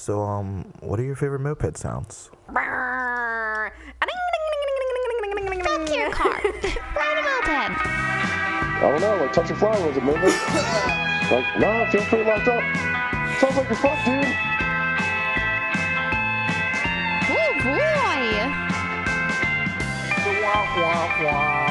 So, um, what are your favorite moped sounds? Fuck your car. Ride a moped. I don't know, like touch a flower was it moving? like, nah, I feel pretty locked up. Sounds like you're fucked, dude. Oh boy. Womp womp womp.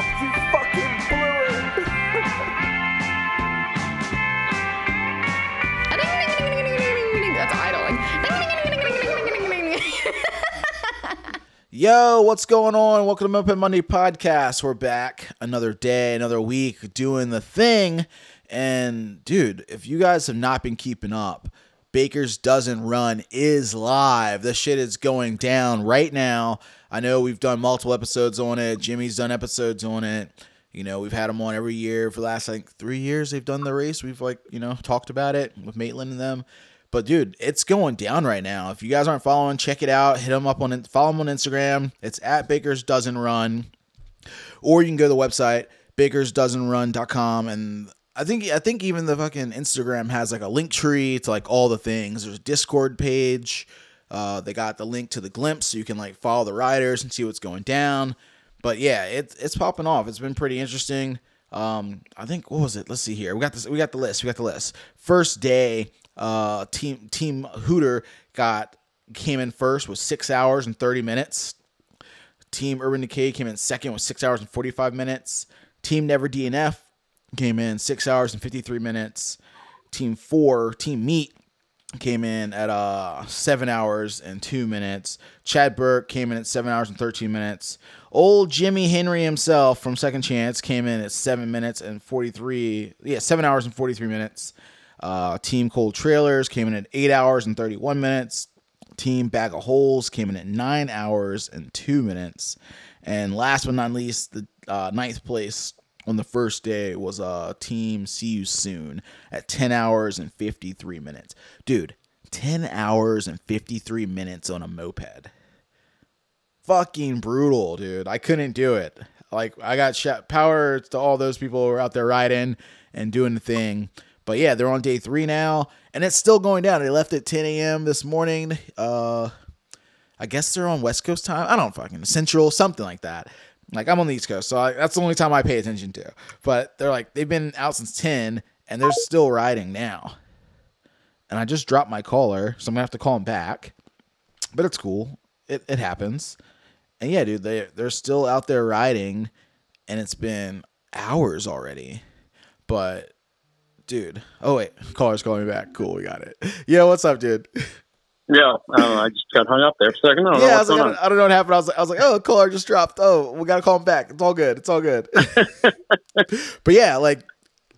Yo, what's going on? Welcome to Moped Monday Podcast. We're back another day, another week doing the thing. And dude, if you guys have not been keeping up, Baker's Dozen Run is live. The shit is going down right now. I know we've done multiple episodes on it. Jimmy's done episodes on it. You know, we've had them on every year for the last like three years. They've done the race. We've like, you know, talked about it with Maitland and them. But dude, it's going down right now. If you guys aren't following, check it out. Hit them up on follow them on Instagram. It's at Baker's Dozen Run, or you can go to the website bakersdozenrun.com and I think I think even the fucking Instagram has like a link tree to like all the things. There's a Discord page. Uh, they got the link to the Glympse so you can like follow the riders and see what's going down. But yeah, it's it's popping off. It's been pretty interesting. Um, I think what was it? Let's see here. We got this. We got the list. We got the list. First day, uh, team Team Hooter got came in first with six hours and thirty minutes. Team Urban Decay came in second with six hours and forty five minutes. Team Never DNF came in six hours and fifty three minutes. Team Four, Team Meat came in at uh seven hours and two minutes. Chad Burke came in at seven hours and thirteen minutes. Old Jimmy Henry himself from Second Chance came in at seven minutes and forty three. Yeah, seven hours and forty three minutes. Uh, Team Cold Trailers came in at eight hours and thirty one minutes. Team Bag of Holes came in at nine hours and two minutes. And last but not least, the uh, ninth place on the first day was uh, Team See You Soon at 10 hours and 53 minutes. Dude, 10 hours and 53 minutes on a moped. Fucking brutal, dude. I couldn't do it. Like, I got sh- power to all those people who are out there riding and doing the thing. But yeah, they're on day three now, and it's still going down. They left at 10 a.m. this morning. Uh, I guess they're on West Coast time. I don't fucking Central, something like that. Like I'm on the East Coast, so I, that's the only time I pay attention to. But they're like they've been out since 10, and they're still riding now. And I just dropped my caller, so I'm gonna have to call him back. But it's cool. It it happens. And yeah, dude, they they're still out there riding, and it's been hours already. But dude, oh wait, caller's calling me back. Cool, we got it. Yeah, what's up, dude? Yeah, I. I just got hung up there for a second. I don't know yeah, I was like, I don't, I don't know what happened. I was like, I was like, oh, caller just dropped. Oh, we gotta call him back. It's all good. It's all good. but yeah, like,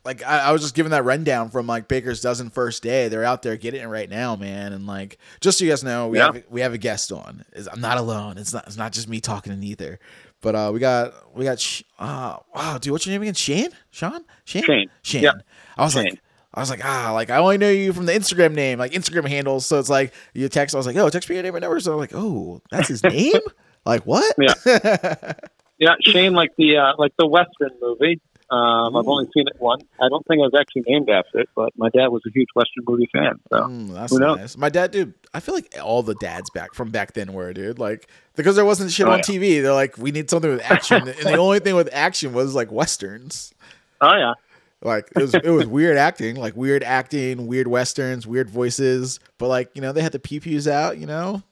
like I, I was just giving that rundown from like Baker's dozen first day. They're out there getting it right now, man. And like, just so you guys know, we Yeah. have we have a guest on. Is I'm not alone. It's not it's not just me talking to neither. But uh, we got we got Sh- uh, wow, dude, what's your name again? Shane? Sean? Shane? Shane. Shane. Yeah. I was Shane. like. I was like, ah, like I only know you from the Instagram name, like Instagram handles. So it's like you text. I was like, oh, text me your name and number. So I'm like, oh, that's his name. like what? Yeah. Yeah, Shane, like the uh, like the Western movie. Um, I've only seen it once. I don't think I was actually named after it, but my dad was a huge Western movie fan. So Mm, that's Who knows? nice. My dad, dude. I feel like all the dads back from back then were, dude. Like because there wasn't shit Oh, on yeah. TV. They're like, we need something with action, and the only thing with action was like westerns. oh yeah, Like it was, it was weird acting, like weird acting, weird westerns, weird voices. But like you know, they had the pew pews out. You know,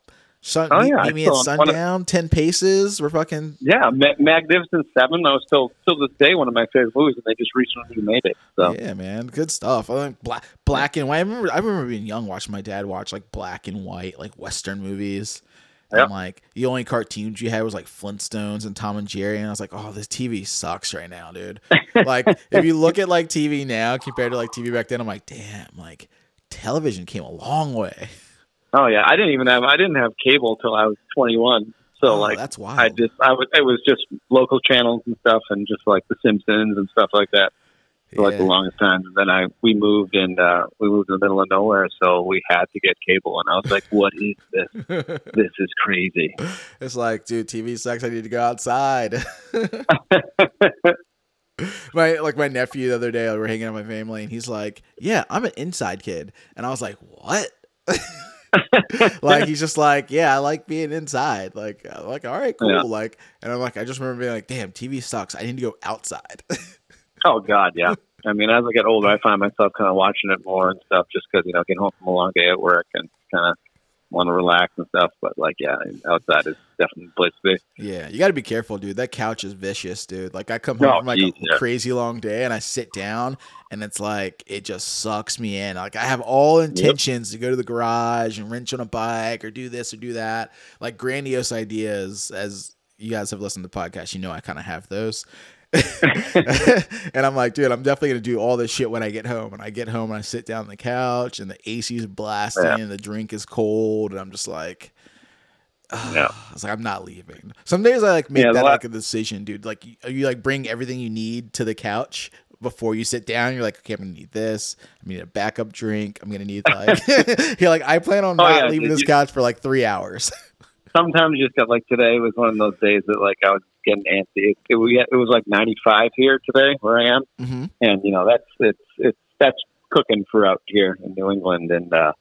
Sun, Oh, yeah, meet I me at one of- sundown, ten paces. We're fucking yeah. Ma- Magnificent Seven. That was still still this day one of my favorite movies, and they just recently made it. So yeah, man, good stuff. I think black, black and white. I remember, I remember being young, watching my dad watch like black and white, like western movies. Yep. And like the only cartoons you had was like Flintstones and Tom and Jerry, and I was like, oh, this TV sucks right now, dude. like if you look at like TV now compared to like TV back then, I'm like, damn, like television came a long way. Oh yeah, I didn't even have I didn't have cable till I was 21. So Oh, like that's wild. I just I was it was just local channels and stuff, and just like The Simpsons and stuff like that. for like the longest time. And then I we moved and uh, we moved in the middle of nowhere, so we had to get cable. And I was like, "What is this? this is crazy." it's like, dude, TV sucks. I need to go outside. my like my nephew the other day, we were hanging out with my family, and he's like, "Yeah, I'm an inside kid," and I was like, "What?" like he's just like, yeah, I like being inside. Like, I'm like, all right, cool. Yeah. Like, and I'm like, I just remember being like, damn, TV sucks. I need to go outside. Oh God, yeah. I mean, as I get older, I find myself kind of watching it more and stuff, just because you know, getting home from a long day at work and kind of want to relax and stuff. But like, yeah, outside is definitely the place to be. yeah, you got to be careful, dude. That couch is vicious, dude. Like, I come home Oh, from like geez, a yeah. crazy long day and I sit down and it's like it just sucks me in. Like, I have all intentions to go to the garage and wrench on a bike or do this or do that. Like grandiose ideas, as you guys have listened to the podcast, you know I kind of have those. and I'm like, dude, I'm definitely gonna do all this shit when I get home. And I get home and I sit down on the couch and the AC is blasting Yeah. and the drink is cold, and I'm just like, ah, Yeah. I was like, I'm not leaving. Some days I like make Yeah, that la- like a decision, dude. Like, you, you like bring everything you need to the couch before you sit down. You're like, okay, I'm gonna need this. I'm gonna need a backup drink. I'm gonna need like, you're like, I plan on Oh, not leaving this you- couch for like three hours. Sometimes you just got like today was one of those days that like I was getting antsy. It, it, it was like 95 here today where I am, hmm and you know that's it's it's that's cooking for out here in New England, and uh,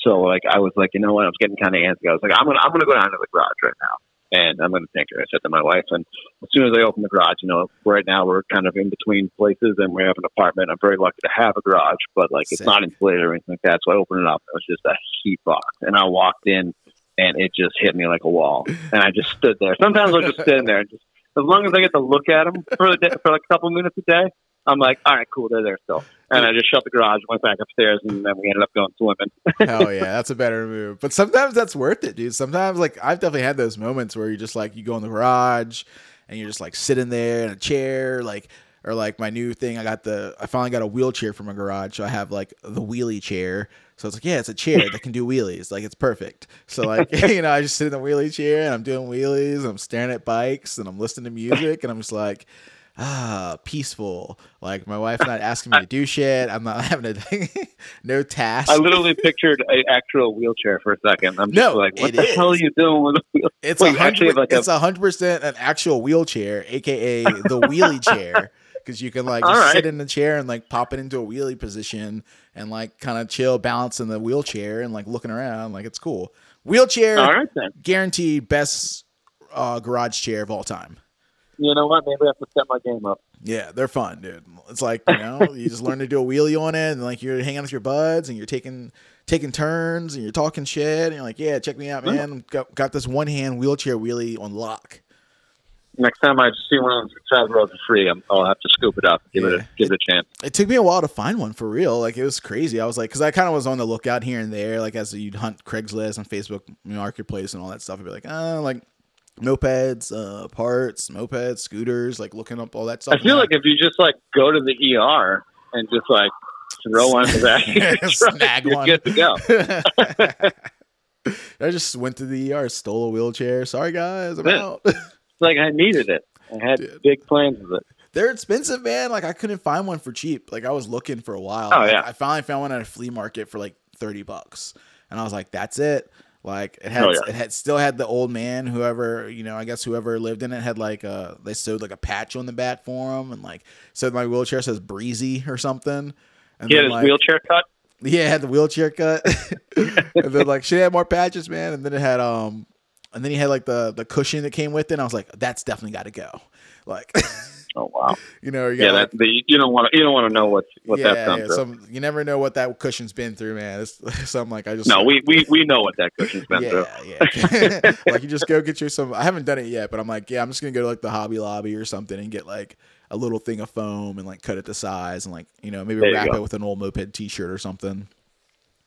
so like I was like, you know what, I was getting kind of antsy. I was like, I'm gonna I'm gonna go down to the garage right now, and I'm gonna tinker. I said to my wife, and as soon as I open the garage, you know, right now we're kind of in between places, and we have an apartment. I'm very lucky to have a garage, but like it's not insulated or anything like that. So I opened it up. and It was just a heat box, and I walked in, and it just hit me like a wall, and I just stood there. Sometimes I'll just stand there, and just as long as I get to look at them for a day, for like a couple minutes a day. I'm like, all right, cool, they're there still. And I just shut the garage, went back upstairs, and then we ended up going swimming. Hell yeah, that's a better move. But sometimes that's worth it, dude. Sometimes like I've definitely had those moments where you're just like you go in the garage and you're just like sitting there in a chair, like or like my new thing. I got the I finally got a wheelchair from a garage, so I have like the wheelie chair. So it's like yeah, it's a chair that can do wheelies. Like it's perfect. So like you know, I just sit in the wheelie chair and I'm doing wheelies. And I'm staring at bikes and I'm listening to music and I'm just like. Ah, peaceful. Like my wife's not asking me to do shit. I'm not having to no task. I literally pictured an actual wheelchair for a second. I'm just No, like, what the hell are you doing with a wheelchair? It's a actually hundred. like it's a hundred percent an actual wheelchair, aka the wheelie chair, because you can like just right. sit in the chair and like pop it into a wheelie position and like kind of chill, balancing the wheelchair and like looking around. Like it's cool. Wheelchair, All right, then. guaranteed best uh, garage chair of all time. You know what? Maybe I have to step my game up. Yeah, they're fun, dude. It's like you know, you just learn to do a wheelie on it, and like you're hanging out with your buds, and you're taking taking turns, and you're talking shit, and you're like, yeah, check me out, man. Got, got this one hand wheelchair wheelie on lock. Next time I see one on the side road for free, I'm, I'll have to scoop it up, give it a give it a chance. it took me a while to find one for real. Like it was crazy. I was like, because I kind of was on the lookout here and there, like as you'd hunt Craigslist and Facebook Marketplace and all that stuff. I'd be like, oh, like mopeds, uh, parts, mopeds, scooters, like looking up all that stuff. I feel like if you just like go to the ER and just like throw one in the back, of truck, Snag you're one. good to go. I just went to the ER, stole a wheelchair. Sorry guys, I'm Yeah. out. Like I needed it. I had Dude. big plans with it. They're expensive, man. Like I couldn't find one for cheap. Like I was looking for a while. Oh, Like, yeah. I finally found one at a flea market for like thirty bucks, and I was like, "That's it." Like it had, Oh, yeah. it had still had the old man, whoever you know, I guess whoever lived in it had like a they sewed like a patch on the back for him, and like said my wheelchair says breezy or something. And He had his like, wheelchair cut. yeah, it had the wheelchair cut. and then like she had more patches, man. And then it had um and then he had like the the cushion that came with it. And I was like, that's definitely gotta go. Like Oh wow! you know, you Yeah, that the, you don't want to you don't want to know what what yeah, that's done yeah, some, you never know what that cushion's been through, man. It's, so I'm like, I just no, we, we we know what that cushion's been through. yeah, yeah. like you just go get you some. I haven't done it yet, but I'm like, yeah, I'm just gonna go to like the Hobby Lobby or something and get like a little thing of foam and like cut it to size and like you know maybe There wrap it with an old moped T-shirt or something.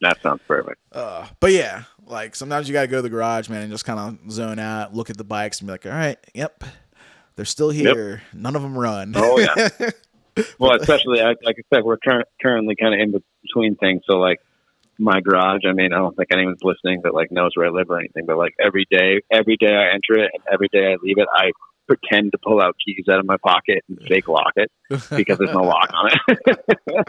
That sounds perfect. Uh, but yeah, like sometimes you gotta go to the garage, man, and just kind of zone out, look at the bikes, and be like, all right, yep, they're still here. None of them run. Oh, yeah. Well, especially like like I said, we're cur- currently kind of in between things. So like my garage, I mean, I don't think anyone's listening that like knows where I live or anything. But like every day, every day I enter it, and every day I leave it, I pretend to pull out keys out of my pocket and fake lock it because there's no lock on it.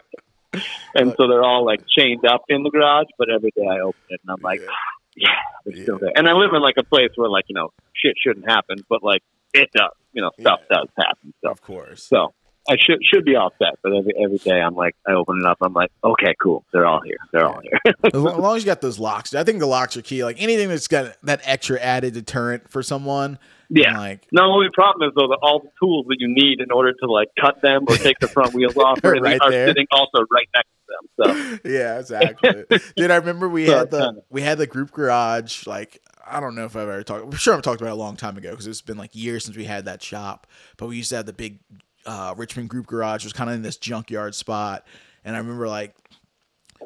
and so they're all like chained up in the garage, but every day I open it and I'm like, Yeah. yeah, they're still there. And I live in like a place where like you know shit shouldn't happen, but like it does. You know, stuff Yeah. does happen. So of course. so I should should be all set, but every every day I'm like, I open it up, I'm like, okay, cool, they're all here, they're all here. as lo- as long as you got those locks, I think the locks are key. Like anything that's got that extra added deterrent for someone. yeah. Like no, The only problem is though that all the tools that you need in order to like cut them or take the front wheels off or Right are there. sitting also right next to them. So yeah, exactly. Dude, I remember we So had the kinda- we had the group garage. Like I don't know if I've ever talked. I'm sure I've talked about it a long time ago because it's been like years since we had that shop. But we used to have the big uh, Richmond group garage. Was kind of in this junkyard spot, and I remember like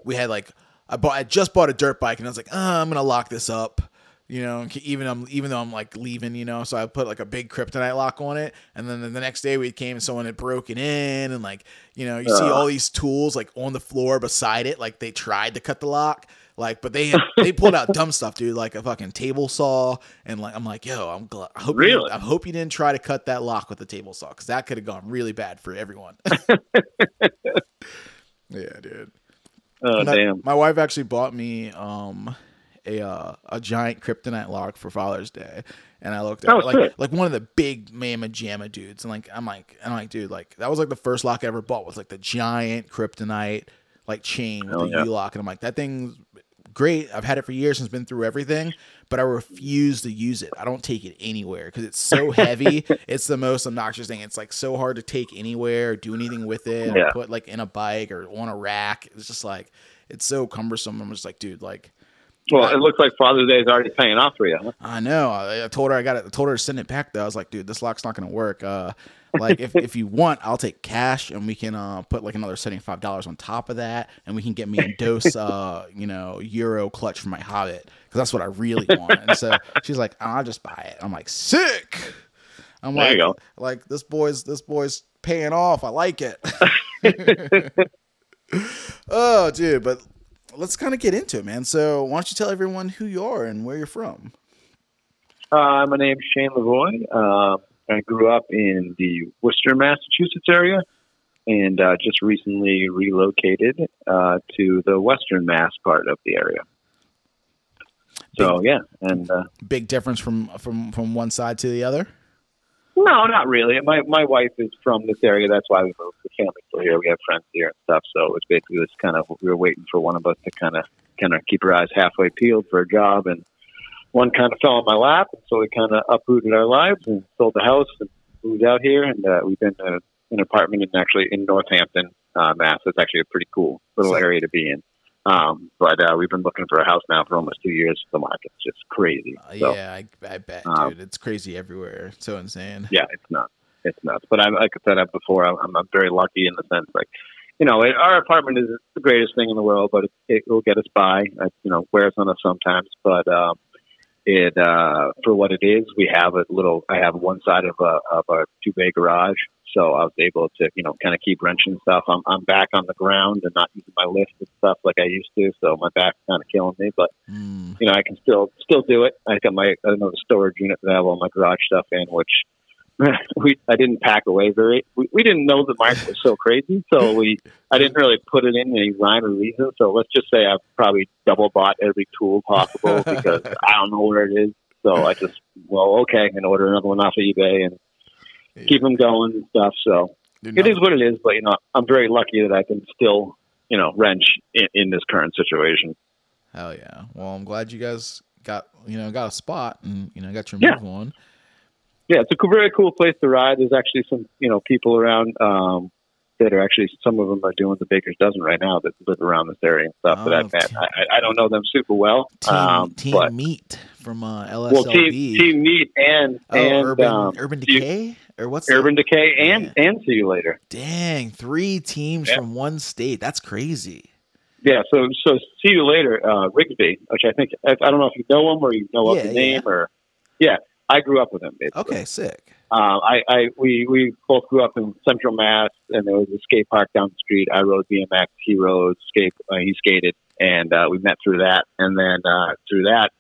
we had like I bought I just bought a dirt bike and I was like, oh, I'm gonna lock this up. You know, even I'm even though I'm like leaving, you know, so I put like a big kryptonite lock on it, and then the next day we came and someone had broken in, and like you know, you see uh. all these tools like on the floor beside it, like they tried to cut the lock, like but they had, they pulled out dumb stuff, dude, like a fucking table saw, and like I'm like, yo, I'm glad. I hope you Really? didn't- I hope you didn't try to cut that lock with the table saw, because that could have gone really bad for everyone. yeah, dude. oh My- damn. My wife actually bought me um a uh, a giant kryptonite lock for Father's Day, and I looked at Oh, it, like sick. like one of the big mamma jamma dudes, and like I'm like I'm like dude, like that was like the first lock I ever bought was like the giant kryptonite like chain with Hell the yeah. U lock, and I'm like that thing's great. I've had it for years and it's been through everything, but I refuse to use it. I don't take it anywhere because it's so heavy. it's the most obnoxious thing. It's like so hard to take anywhere, or do anything with it, Yeah. put like in a bike or on a rack. It's just like it's so cumbersome. I'm just like, dude, like Well, it looks like Father's Day is already paying off for you. Huh? I know. I, I told her I got it. I told her to send it back though. I was like, dude, this lock's not gonna work. Uh, like if, if you want, I'll take cash and we can uh put like another seventy five dollars on top of that, and we can get me a dose uh you know Euro clutch for my Hobbit because that's what I really want. And so she's like, I'll just buy it. I'm like, sick. I'm There like, you go. like this boy's this boy's paying off. I like it. oh, dude, but let's kind of get into it, man. So why don't you tell everyone who you are and where you're from? Uh, my name's Shane Lavoy. Uh, I grew up in the Worcester, Massachusetts area, and uh, just recently relocated uh, to the Western Mass part of the area. So yeah, and uh, big difference from from from one side to the other? no, not really. My my wife is from this area. That's why we moved. The family's still here. We have friends here and stuff. So it was basically just kind of we were waiting for one of us to kind of kind of keep her eyes halfway peeled for a job, and one kind of fell on my lap, and so we kind of uprooted our lives and sold the house and moved out here, and uh, we've been in an apartment in actually in Northampton, uh, Mass. It's actually a pretty cool little area to be in. Um, but uh, we've been looking for a house now for almost two years. The market's just crazy. Uh, So, yeah, I, I bet, um, dude. It's crazy everywhere. It's So insane. yeah, it's nuts. It's nuts. But I'm like I said before, I'm, I'm very lucky in the sense like, you know, it, our apartment is the greatest thing in the world, but it, it will get us by. It, you know, wears on us sometimes, but um, it uh, for what it is, we have a little. I have one side of a of a two bay garage, so I was able to you know kind of keep wrenching stuff. I'm I'm back on the ground and not using my lift and stuff like I used to, so my back's kind of killing me, but Mm, you know, I can still still do it. I got my another storage unit that I have all my garage stuff in, which we I didn't pack away very. We, we didn't know the market was so crazy, so we I didn't really put it in any rhyme or reason. So let's just say I've probably double bought every tool possible because I don't know where it is. So I just well okay and order another one off of eBay and yeah. keep them going and stuff. So it is what it is. But you know, I'm very lucky that I can still you know wrench in, in this current situation. Hell yeah. Well, I'm glad you guys got you know got a spot and you know got your Yeah. move on. Yeah, it's a very cool place to ride. There's actually some, you know, people around um, that are actually some of them are doing the Baker's Dozen right now that live around this area and stuff that Oh, I've met. I, I- don't know them super well, Team um, Team but Meat from uh, LSLB. well, team team meet and oh, and Urban um, Urban you- Decay or what's Urban Decay and and See You Later. Dang, three teams Yeah. from one state. That's crazy. Yeah, so so See You Later, uh, Rigsby, which I think I, I don't know if you know him or you know Yeah, of the name or yeah, I grew up with him. Basically. Okay, sick. Um, I, I we we both grew up in Central Mass, and there was a skate park down the street. I rode BMX, he rode skate, uh, he skated, and uh, we met through that. And then uh, through that,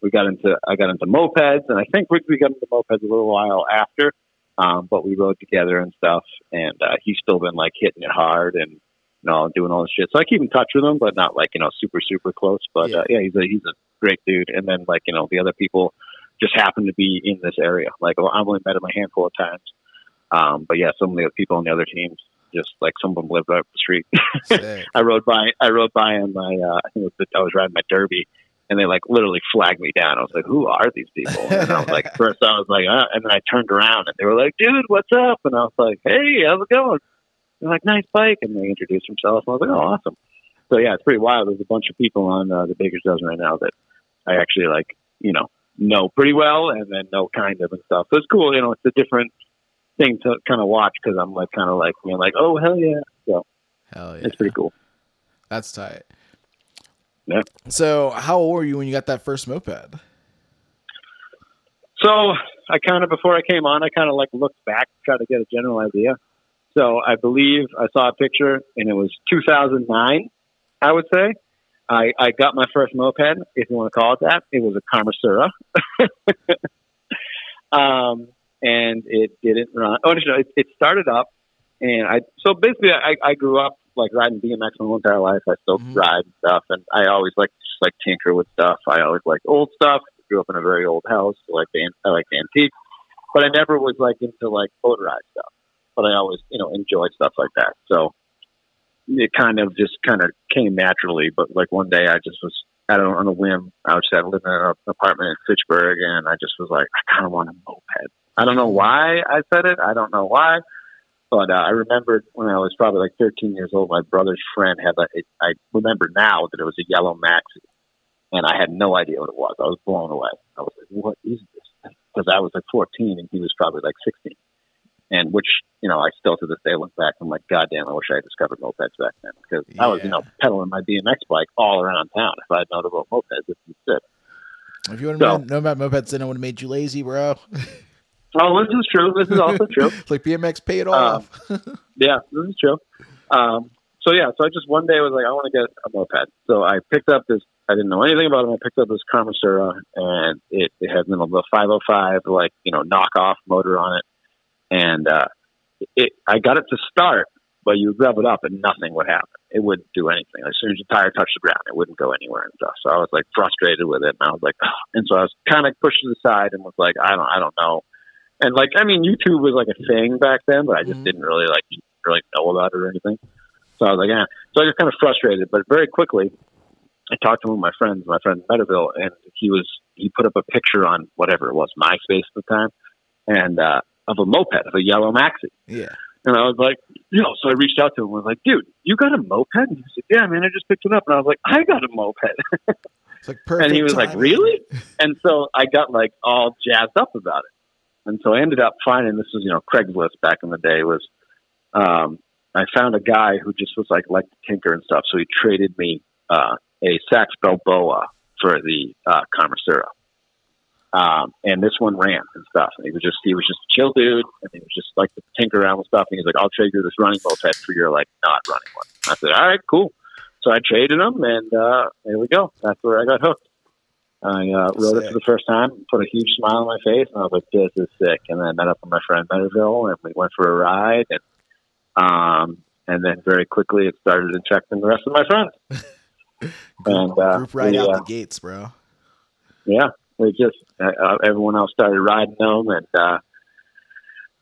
we got into I got into mopeds, and I think we, we got into mopeds a little while after. Um, but we rode together and stuff, and uh, he's still been like hitting it hard and you know doing all this shit. So I keep in touch with him, but not like you know super super close. But Yeah. uh, yeah, he's a he's a great dude. And then like you know the other people just happen to be in this area. Like well, I've only met him a handful of times, Um, but yeah, some of the people on the other teams, just like some of them lived right up the street. I rode by. I rode by on my. Uh, I think it was the, I was riding my Derbi, and they like literally flagged me down. I was like, "Who are these people?" And I was like, first I was like, uh, and then I turned around and they were like, "Dude, what's up?" And I was like, "Hey, how's it going?" They're like, "Nice bike," and they introduced themselves. And I was like, "Oh, awesome." So yeah, it's pretty wild. There's a bunch of people on uh, the Baker's Dozen right now that I actually like, you know, know pretty well, and then know kind of and stuff. So it's cool. You know, it's a different thing to kind of watch because I'm like kind of like know like oh hell yeah. So Hell yeah. it's pretty cool. That's tight. Yeah. So, how old were you when you got that first moped? So I kind of before I came on, I kind of like looked back, try to get a general idea. So I believe I saw a picture, and it was 2009. I would say I, I got my first moped, if you want to call it that. It was a Karmasura, um, and it didn't run. Oh no, it, it started up, and I so basically I, I grew up like riding BMX my whole entire life. I still Mhm. ride and stuff, and I always like just like tinker with stuff. I always like old stuff. Grew up in a very old house, so like the I like antiques, but I never was like into like motorized stuff. But I always you know enjoyed stuff like that. So it kind of just kind of came naturally. But like one day I just was I don't on a whim. I was just living in an apartment in Fitchburg, and I just was like I kind of want a moped. I don't know why I said it. I don't know why. But uh, I remembered when I was probably like 13 years old, my brother's friend had like, it, I remember now that it was a yellow Maxi. And I had no idea what it was. I was blown away. I was like, what is this? Because I was like 14 and he was probably like 16. And which, you know, I still to this day look back, I'm like, God damn, I wish I had discovered mopeds back then. Because I was, you know, pedaling my BMX bike all around town. If I had known about mopeds, it would sit. If you would So- have known about mopeds, then I would have made you lazy, bro. Oh, this is true. This is also true. Like BMX paid Uh, off. Yeah, this is true. Um, so yeah, so I just one day was like, I want to get a moped. So I picked up this. I didn't know anything about it. I picked up this Karmasura, and it, it had you know, the 505 like you know knockoff motor on it, and uh, it I got it to start, but you rev it up and nothing would happen. It wouldn't do anything. As soon as the tire touched the ground, it wouldn't go anywhere and stuff. So I was like frustrated with it, and I was like, Ugh. and so I was kind of pushed to the side and was like, I don't, I don't know. And like, I mean, YouTube was like a thing back then, but I just Mhm. didn't really like really know about it or anything. So I was like, yeah. So I was kind of frustrated, but very quickly, I talked to one of my friends, my friend Meadowville, and he was he put up a picture on whatever it was, MySpace at the time, and uh, of a moped, of a yellow Maxi. yeah. And I was like, you know, so I reached out to him and was like, dude, you got a moped? And he said, yeah, man, I just picked it up. And I was like, I got a moped. It's like perfect. and he was like, really? and so I got like all jazzed up about it. And so I ended up finding this was, you know, Craigslist back in the day was, um, I found a guy who just was like, like to tinker and stuff. So he traded me, uh, a Sachs Balboa for the, uh, Karmasura. Um, and this one ran and stuff. And he was just, he was just a chill dude. And he was just like to tinker around with stuff. And he's like, I'll trade you this running moped for your like not running one. I said, all right, cool. So I traded him and, uh, there we go. That's where I got hooked. I uh, rode it for the first time, put a huge smile on my face, and I was like, "This is sick." And then I met up with my friend Meadowville, and we went for a ride, and um, and then very quickly it started infecting the rest of my friends. and uh, Group right we, out uh, the gates, bro. yeah, we just uh, uh, everyone else started riding them, and uh,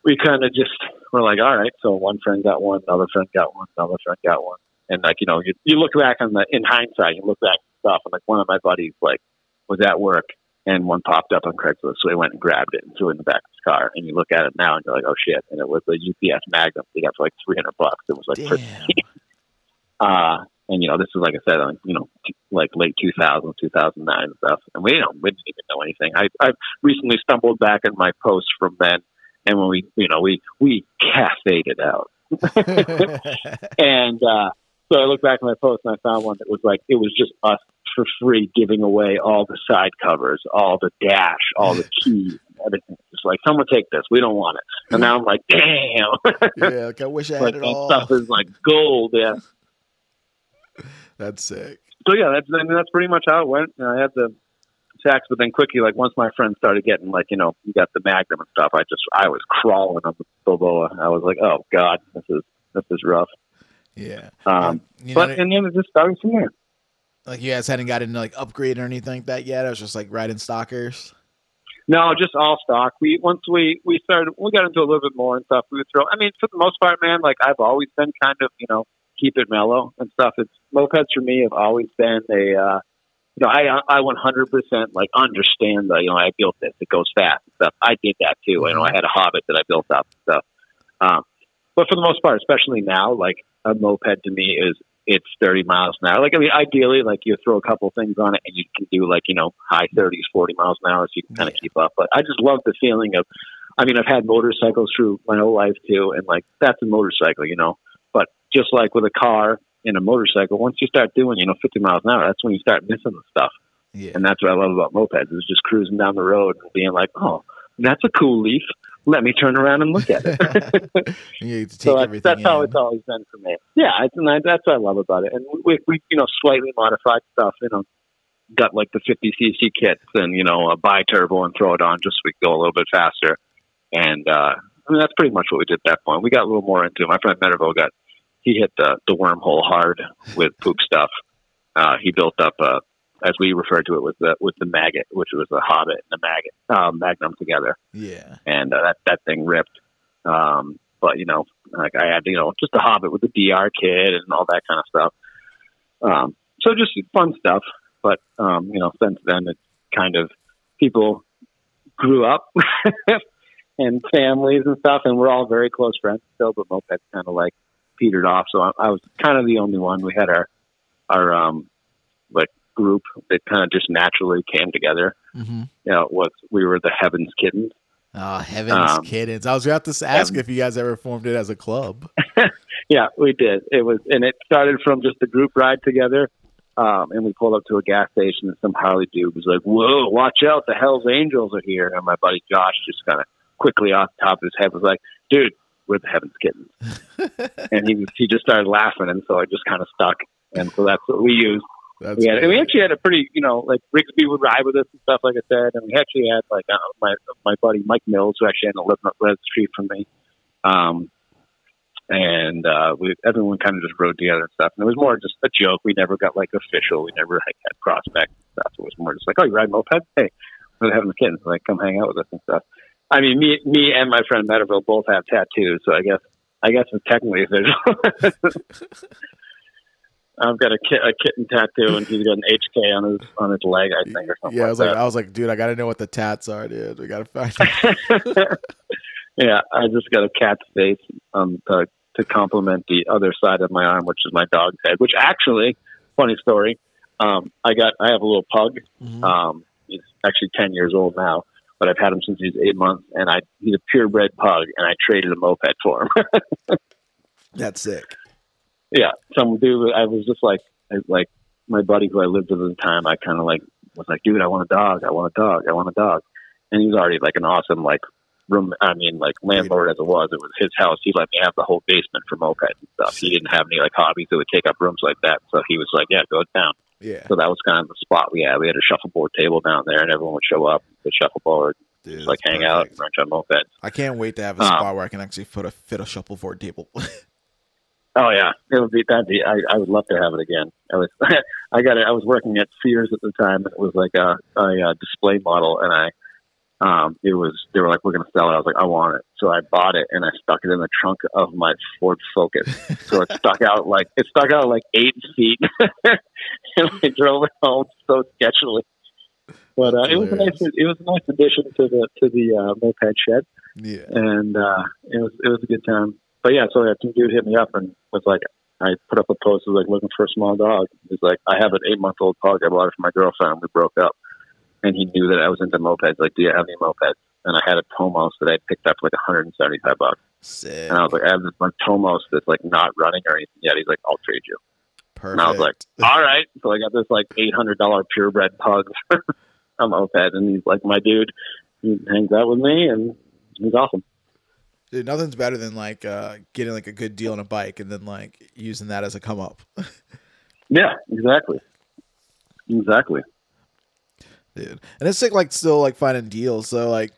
we kind of just were like, "All right." So one friend got one, another friend got one, another friend got one, and like you know, you, you look back on the in hindsight, you look back at stuff, and like one of my buddies like was at work, and one popped up on Craigslist, so he went and grabbed it and threw it in the back of his car, and you look at it now, and you're like, "Oh shit!" And it was a UPS Magnum. He got for like three hundred bucks. It was like uh, and you know, this is like I said, on you know, like late 2000, 2009 and stuff. And we, you know, we didn't even know anything. I, I recently stumbled back in my posts from then, and when we, you know, we we cafeed it out. And uh, so I looked back at my post and I found one that was like it was just us for free giving away all the side covers, all the dash, all the keys, everything. Just like someone take this, we don't want it. And now I'm like, damn, yeah, like I wish I had like it all. stuff is like gold. Yeah. That's sick. so yeah, that's I mean, that's pretty much how it went. And I had the Sachs, but then quickly, like once my friends started getting like you know, you got the Magnum and stuff. I just I was crawling on the Balboa. I was like, oh god, this is this is rough. Yeah. Um, but know, and then it just started from there. like you guys hadn't gotten like upgrade or anything like that yet. I was just like riding stalkers. No, just all stock. We once we we started we got into a little bit more and stuff. We would throw. I mean, for the most part, man, like I've always been kind of you know keep it mellow and stuff. It's mopeds for me have always been a uh, you know I I 100 percent like understand the you know I built this it goes fast and stuff. I did that too. You know I had a Hobbit that I built up and stuff. Um, but for the most part, especially now, like a moped to me is it's 30 miles an hour. Like, I mean, ideally, like you throw a couple things on it and you can do like, you know, high 30s, 40 miles an hour so you can kind of keep up. But I just love the feeling of, I mean, I've had motorcycles through my whole life too. And like, that's a motorcycle, you know, just like with a car and a motorcycle, once you start doing, you know, 50 miles an hour, that's when you start missing the stuff. Yeah. And that's what I love about mopeds is just cruising down the road and being like, oh, that's a cool leaf let me turn around and look at it. you take so that's, everything that's how it's always been for me. Yeah, it's, and I, that's what I love about it. And we, we, you know, slightly modified stuff. You know, got like the 50 cc kits and you know a bi turbo and throw it on just so we could go a little bit faster. And uh, I mean, that's pretty much what we did at that point. We got a little more into it. My friend Meterville got he hit the the wormhole hard with poop stuff. Uh, he built up a as we refer to it with the with the maggot, which was the Hobbit and the maggot um, Magnum together Yeah. and uh, that that thing ripped. Um, but you know, like I had you know just a Hobbit with the DR kit and all that kind of stuff. Um, so just fun stuff. But um, you know, since then it's kind of people grew up and families and stuff, and we're all very close friends still. But mopeds kind of like petered off. So I, I was kind of the only one. We had our our um, like group that kind of just naturally came together. Mm-hmm. You know, was we were the Heavens Kittens. Oh, heavens, Um, kittens! I was about to ask if you guys ever formed it as a club. Yeah, we did. It was, and it started from just a group ride together. Um, and we pulled up to a gas station, and some Harley dude was like, "Whoa, watch out! The Hell's Angels are here!" And my buddy Josh just kind of quickly off the top of his head was like, "Dude, we're the Heaven's Kittens," and he was, he just started laughing, and so I just kind of stuck, and so that's what we used. That's We had, and we actually had a pretty, you know, like Rigsby would ride with us and stuff, like I said. And we actually had like uh, my my buddy Mike Mills, who actually ended up living up the street from me. Um, and uh, we everyone kind of just rode together and stuff. And it was more just a joke. We never got like official. We never like, had prospects and stuff. It was more just like, oh, you ride moped? Hey, we're having the kids. Like, come hang out with us and stuff. I mean, me, me, and my friend Meadowville both have tattoos, so I guess, I guess it's technically official. I've got a, ki- a kitten tattoo, and he's got an HK on his on his leg, I think, or something. Yeah, I was like, that. I was like, dude, I gotta know what the tats are, dude. We gotta find. out. yeah, I just got a cat's face um, to, to complement the other side of my arm, which is my dog's head. Which actually, funny story, um, I got I have a little pug. Mhm. Um, he's actually ten years old now, but I've had him since he's eight months, and I he's a purebred pug, and I traded a moped for him. That's sick. yeah, some dude. I was just like, I, like my buddy who I lived with at the time. I kind of like was like, dude, I want a dog. I want a dog. I want a dog. And he was already like an awesome like room. I mean, like landlord as it was, it was his house. He let me have the whole basement for mopeds and stuff. He didn't have any like hobbies that would take up rooms like that. So he was like, yeah, go down. Yeah, So that was kind of the spot we had. We had a shuffleboard table down there, and everyone would show up, the shuffleboard, dude, just like hang out, perfect. and wrench on mopeds. I can't wait to have a Um, spot where I can actually fit a fit a shuffleboard table. Oh yeah, it would be that'd be. I, I would love to have it again. I was, I got it. I was working at Sears at the time. It was like a, a, uh display model, and I, um, it was. They were like, "We're going to sell it." I was like, "I want it," so I bought it and I stuck it in the trunk of my Ford Focus. So it stuck out like it stuck out like eight feet, and I drove it home so sketchily. But uh, it was a nice. It was a nice addition to the to the uh, moped shed yeah, and uh, it was it was a good time. But yeah, so yeah, some dude hit me up and was like, I put up a post was like looking for a small dog. He's like, I have an eight month old pug. I bought it for my girlfriend. We broke up, and he knew that I was into mopeds. Like, do you have any mopeds? And I had a Tomos that I picked up for like 175 bucks. sick. And I was like, I have this like Tomos that's like not running or anything yet. He's like, I'll trade you. Perfect. And I was like, All right. So I got this like $800 purebred pug for a moped, and he's like my dude. He hangs out with me, and he's awesome. dude, nothing's better than like uh, getting like a good deal on a bike and then like using that as a come up. Yeah, exactly. Exactly. Dude. And it's sick, like still like finding deals. So like,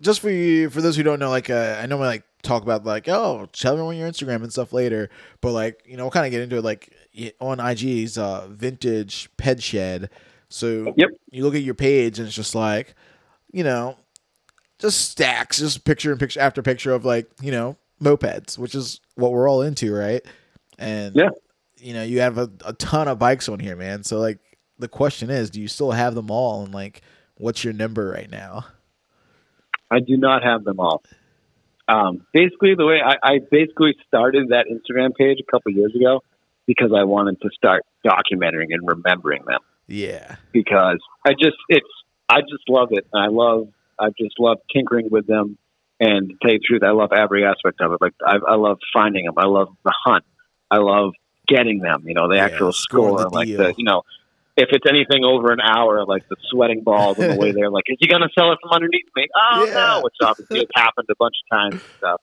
just for you, for those who don't know, like uh, I normally like talk about like, oh, tell me on your Instagram and stuff later. But like, you know, we'll kind of get into it. Like on IG's uh, vintage ped shed. So Yep. you look at your page and it's just like, you know, just stacks, just picture and picture after picture of like, you know, mopeds, which is what we're all into, right? And Yeah. you know, you have a, a ton of bikes on here, man. So like the question is, do you still have them all and like what's your number right now? I do not have them all. Um, basically, the way I, I basically started that Instagram page a couple years ago because I wanted to start documenting and remembering them. Yeah. because I just it's I just love it. I love I just love tinkering with them. And to tell you the truth, I love every aspect of it. Like I, I love finding them. I love the hunt. I love getting them. You know, the Yeah, actual score, the like deal. the you know, if it's anything over an hour, like the sweating balls on the way there, like is he going to sell it from underneath me? Oh Yeah. no, which obviously has happened a bunch of times and stuff.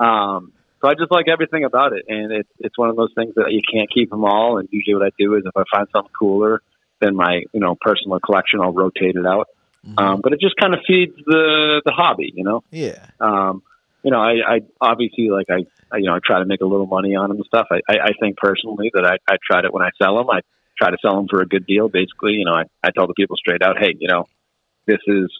Um, so I just like everything about it, and it's it's one of those things that you can't keep them all. And usually, what I do is if I find something cooler than my you know personal collection, I'll rotate it out. Mhm. Um, but it just kind of feeds the the hobby, you know. yeah. Um, you know, I, I obviously like I, I you know I try to make a little money on them and stuff. I, I, I think personally that I, I try to when I sell them, I try to sell them for a good deal. Basically, you know, I, I tell the people straight out, hey, you know, this is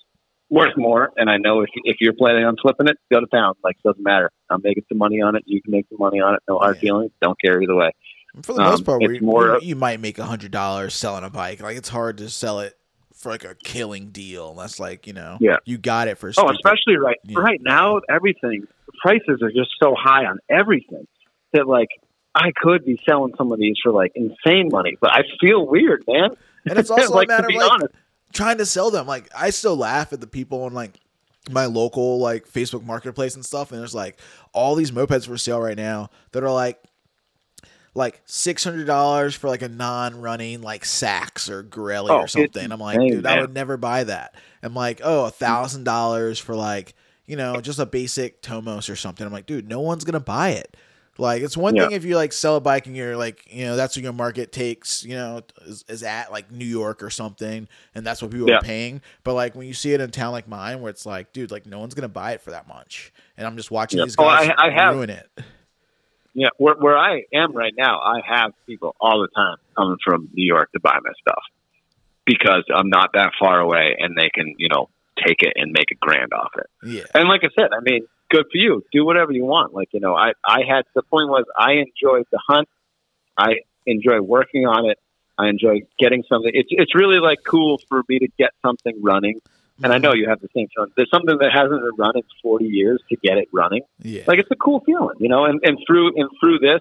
worth more, and I know if if you're planning on flipping it, go to town. Like it doesn't matter. I'm making some money on it. You can make some money on it. No hard Yeah. feelings. Don't care either way. And For the Um, most part, it's more- you, might make a hundred dollars selling a bike. Like it's hard to sell it for like a killing deal unless like, you know, Yeah. you got it for Oh, stupid- especially right Yeah. right now, everything prices are just so high on everything that like I could be selling some of these for like insane money, but I feel weird, man. And it's also like a matter to be of like honest, trying to sell them. Like I still laugh at the people on like my local like Facebook marketplace and stuff, and there's like all these mopeds for sale right now that are like like six hundred dollars for like a non-running like Sachs or Garelli Oh, or something. I'm like, dude, I would never buy that. I'm like, oh, a thousand dollars for like you know just a basic Tomos or something. I'm like, dude, no one's gonna buy it. Like it's one Yeah. thing if you like sell a bike and you're like, you know, that's what your market takes, you know, is, is at like New York or something, and that's what people Yeah. are paying. But like when you see it in a town like mine, where it's like, dude, like no one's gonna buy it for that much, and I'm just watching Yeah. these Oh, guys I- I have- ruin it. yeah, where where I am right now, I have people all the time coming from New York to buy my stuff because I'm not that far away, and they can you know take it and make a grand off it. Yeah, And like I said, I mean, good for you. Do whatever you want. Like, you know, I, I had the point was I enjoyed the hunt. I enjoy working on it. I enjoy getting something. It's, it's really like cool for me to get something running. And I know mm-hmm. you have the same feeling. There's something that hasn't been run in 40 years to get it running. yeah, Like it's a cool feeling, you know, and, and through, and through this,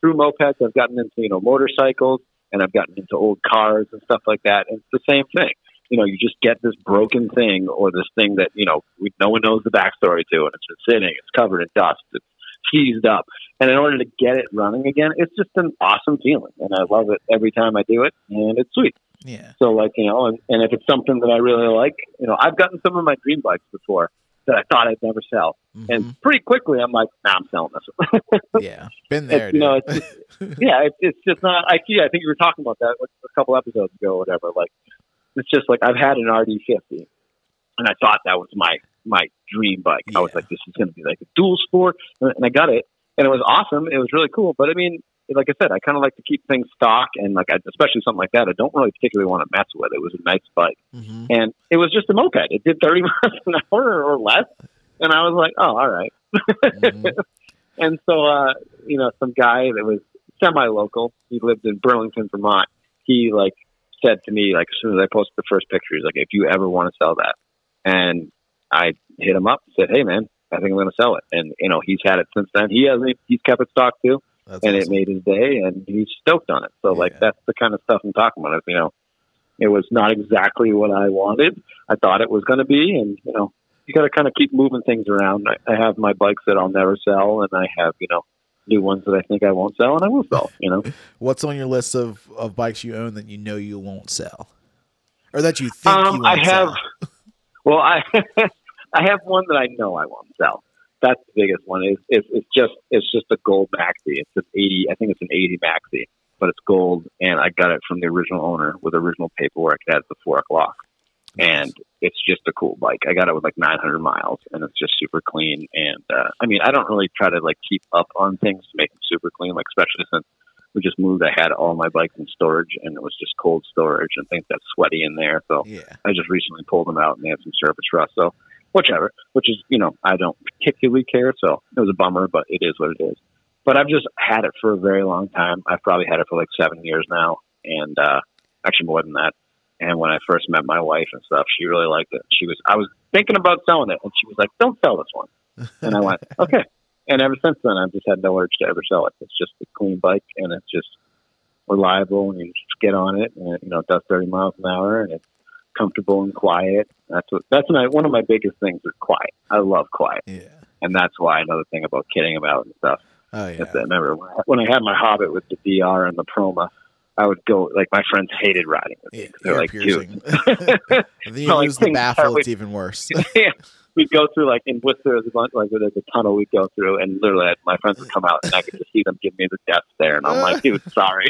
through mopeds, I've gotten into, you know, motorcycles and I've gotten into old cars and stuff like that. And it's the same thing you know, you just get this broken thing or this thing that, you know, we, no one knows the backstory to, and it's been sitting, it's covered in dust, it's seized up. And in order to get it running again, it's just an awesome feeling. And I love it every time I do it, and it's sweet. yeah, So, like, you know, and, and if it's something that I really like, you know, I've gotten some of my dream bikes before that I thought I'd never sell. Mhm. And pretty quickly, I'm like, nah, I'm selling this. yeah, been there. It's, you know, it's yeah, it's, it's just not. I yeah, I think you were talking about that a couple episodes ago, or whatever. Like, it's just like I've had an RD50, and I thought that was my my dream bike. I was like, this is going to be like a dual sport, and and I got it, and it was awesome. It was really cool. But I mean, like I said, I kind of like to keep things stock, and like I, especially something like that, I don't really particularly want to mess with. It was a nice bike, Mhm. and it was just a moped. It did 30 miles an hour or less, and I was like, oh, all right. Mhm. And so, uh, you know, some guy that was semi-local, he lived in Burlington, Vermont. He like said to me, like as soon as I posted the first picture, he's like, "If you ever want to sell that," and I hit him up, said, "Hey, man, I think I'm going to sell it." And you know, he's had it since then. He hasn't. He's kept it stock too, That's and it made his day, and he's stoked on it. So, like, that's the kind of stuff I'm talking about. You know, it was not exactly what I wanted. I thought it was going to be, and you know, you got to kind of keep moving things around. I, I have my bikes that I'll never sell, and I have you know new ones that I think I won't sell, and I will sell. You know, What's on your list of, of bikes you own that you know you won't sell, or that you think you um, won't I have. sell? Well, I I have one that I know I won't sell. That's the biggest one. Is it's, it's just it's just a gold maxi. It's an eighty. I think it's an eighty maxi, but it's gold, and I got it from the original owner with original paperwork. It has the fork lock, and it's just a cool bike. I got it with like 900 miles, and it's just super clean. And uh, I mean, I don't really try to like keep up on things to make them super clean, like especially since we just moved. I had all my bikes in storage, and it was just cold storage, and things got sweaty in there. So Yeah. I just recently pulled them out, and they had some surface rust. So whichever, which is you know I don't particularly care. So it was a bummer, but it is what it is. But I've just had it for a very long time. I've probably had it for like seven years now, and uh, actually more than that. And when I first met my wife and stuff, she really liked it. She was I was thinking about selling it, and she was like, "Don't sell this one." And I went, "Okay." And ever since then, I've just had no urge to ever sell it. It's just a clean bike, and it's just reliable, and you just get on it, and it, you know, it does 30 miles an hour, and it's comfortable and quiet. That's what that's my one of my biggest things is quiet. I love quiet, Yeah. and that's why another thing about kidding about and stuff. Oh yeah. that I remember when I, when I had my Hobbit with the DR and the Proma, I would go like my friends hated riding with me. They're like, piercing. dude. You like the baffle, it's even worse. yeah. We'd go through like in Worcester, there's a bunch like there's a tunnel we'd go through, and literally I'd- my friends would come out, and I could just see them give me the death stare, and I'm like, dude, sorry.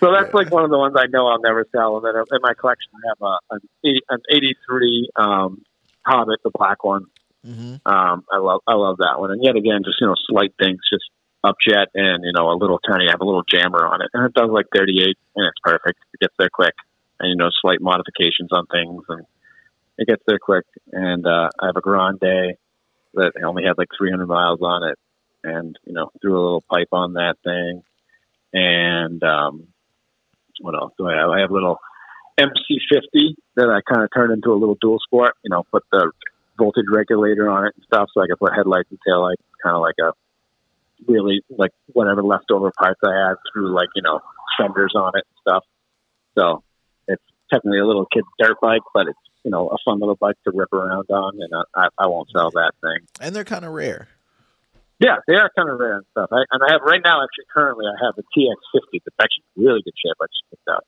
so that's like one of the ones I know I'll never sell. And then in my collection, I have a an, 80, an '83 um, Hobbit, the black one. hmm Um, I love I love that one, and yet again, just you know, slight things, just upjet and you know a little tiny. I have a little jammer on it, and it does like 38, and it's perfect. It gets there quick, and you know, slight modifications on things, and it gets there quick. And uh, I have a Grande that only had like 300 miles on it, and you know, threw a little pipe on that thing, and um, what else do I have? I have a little MC50 that I kind of turned into a little dual sport. You know, put the voltage regulator on it and stuff, so I could put headlights and taillights, kind of like a really like whatever leftover parts I had through like you know fenders on it and stuff. So it's technically a little kid's dirt bike, but it's you know a fun little bike to rip around on, and I, I, won't sell that thing. And they're kind of rare. Yeah, they are kind of rare and stuff. I, and I have right now, actually, currently, I have a TX50 that's actually really good shape. I just picked up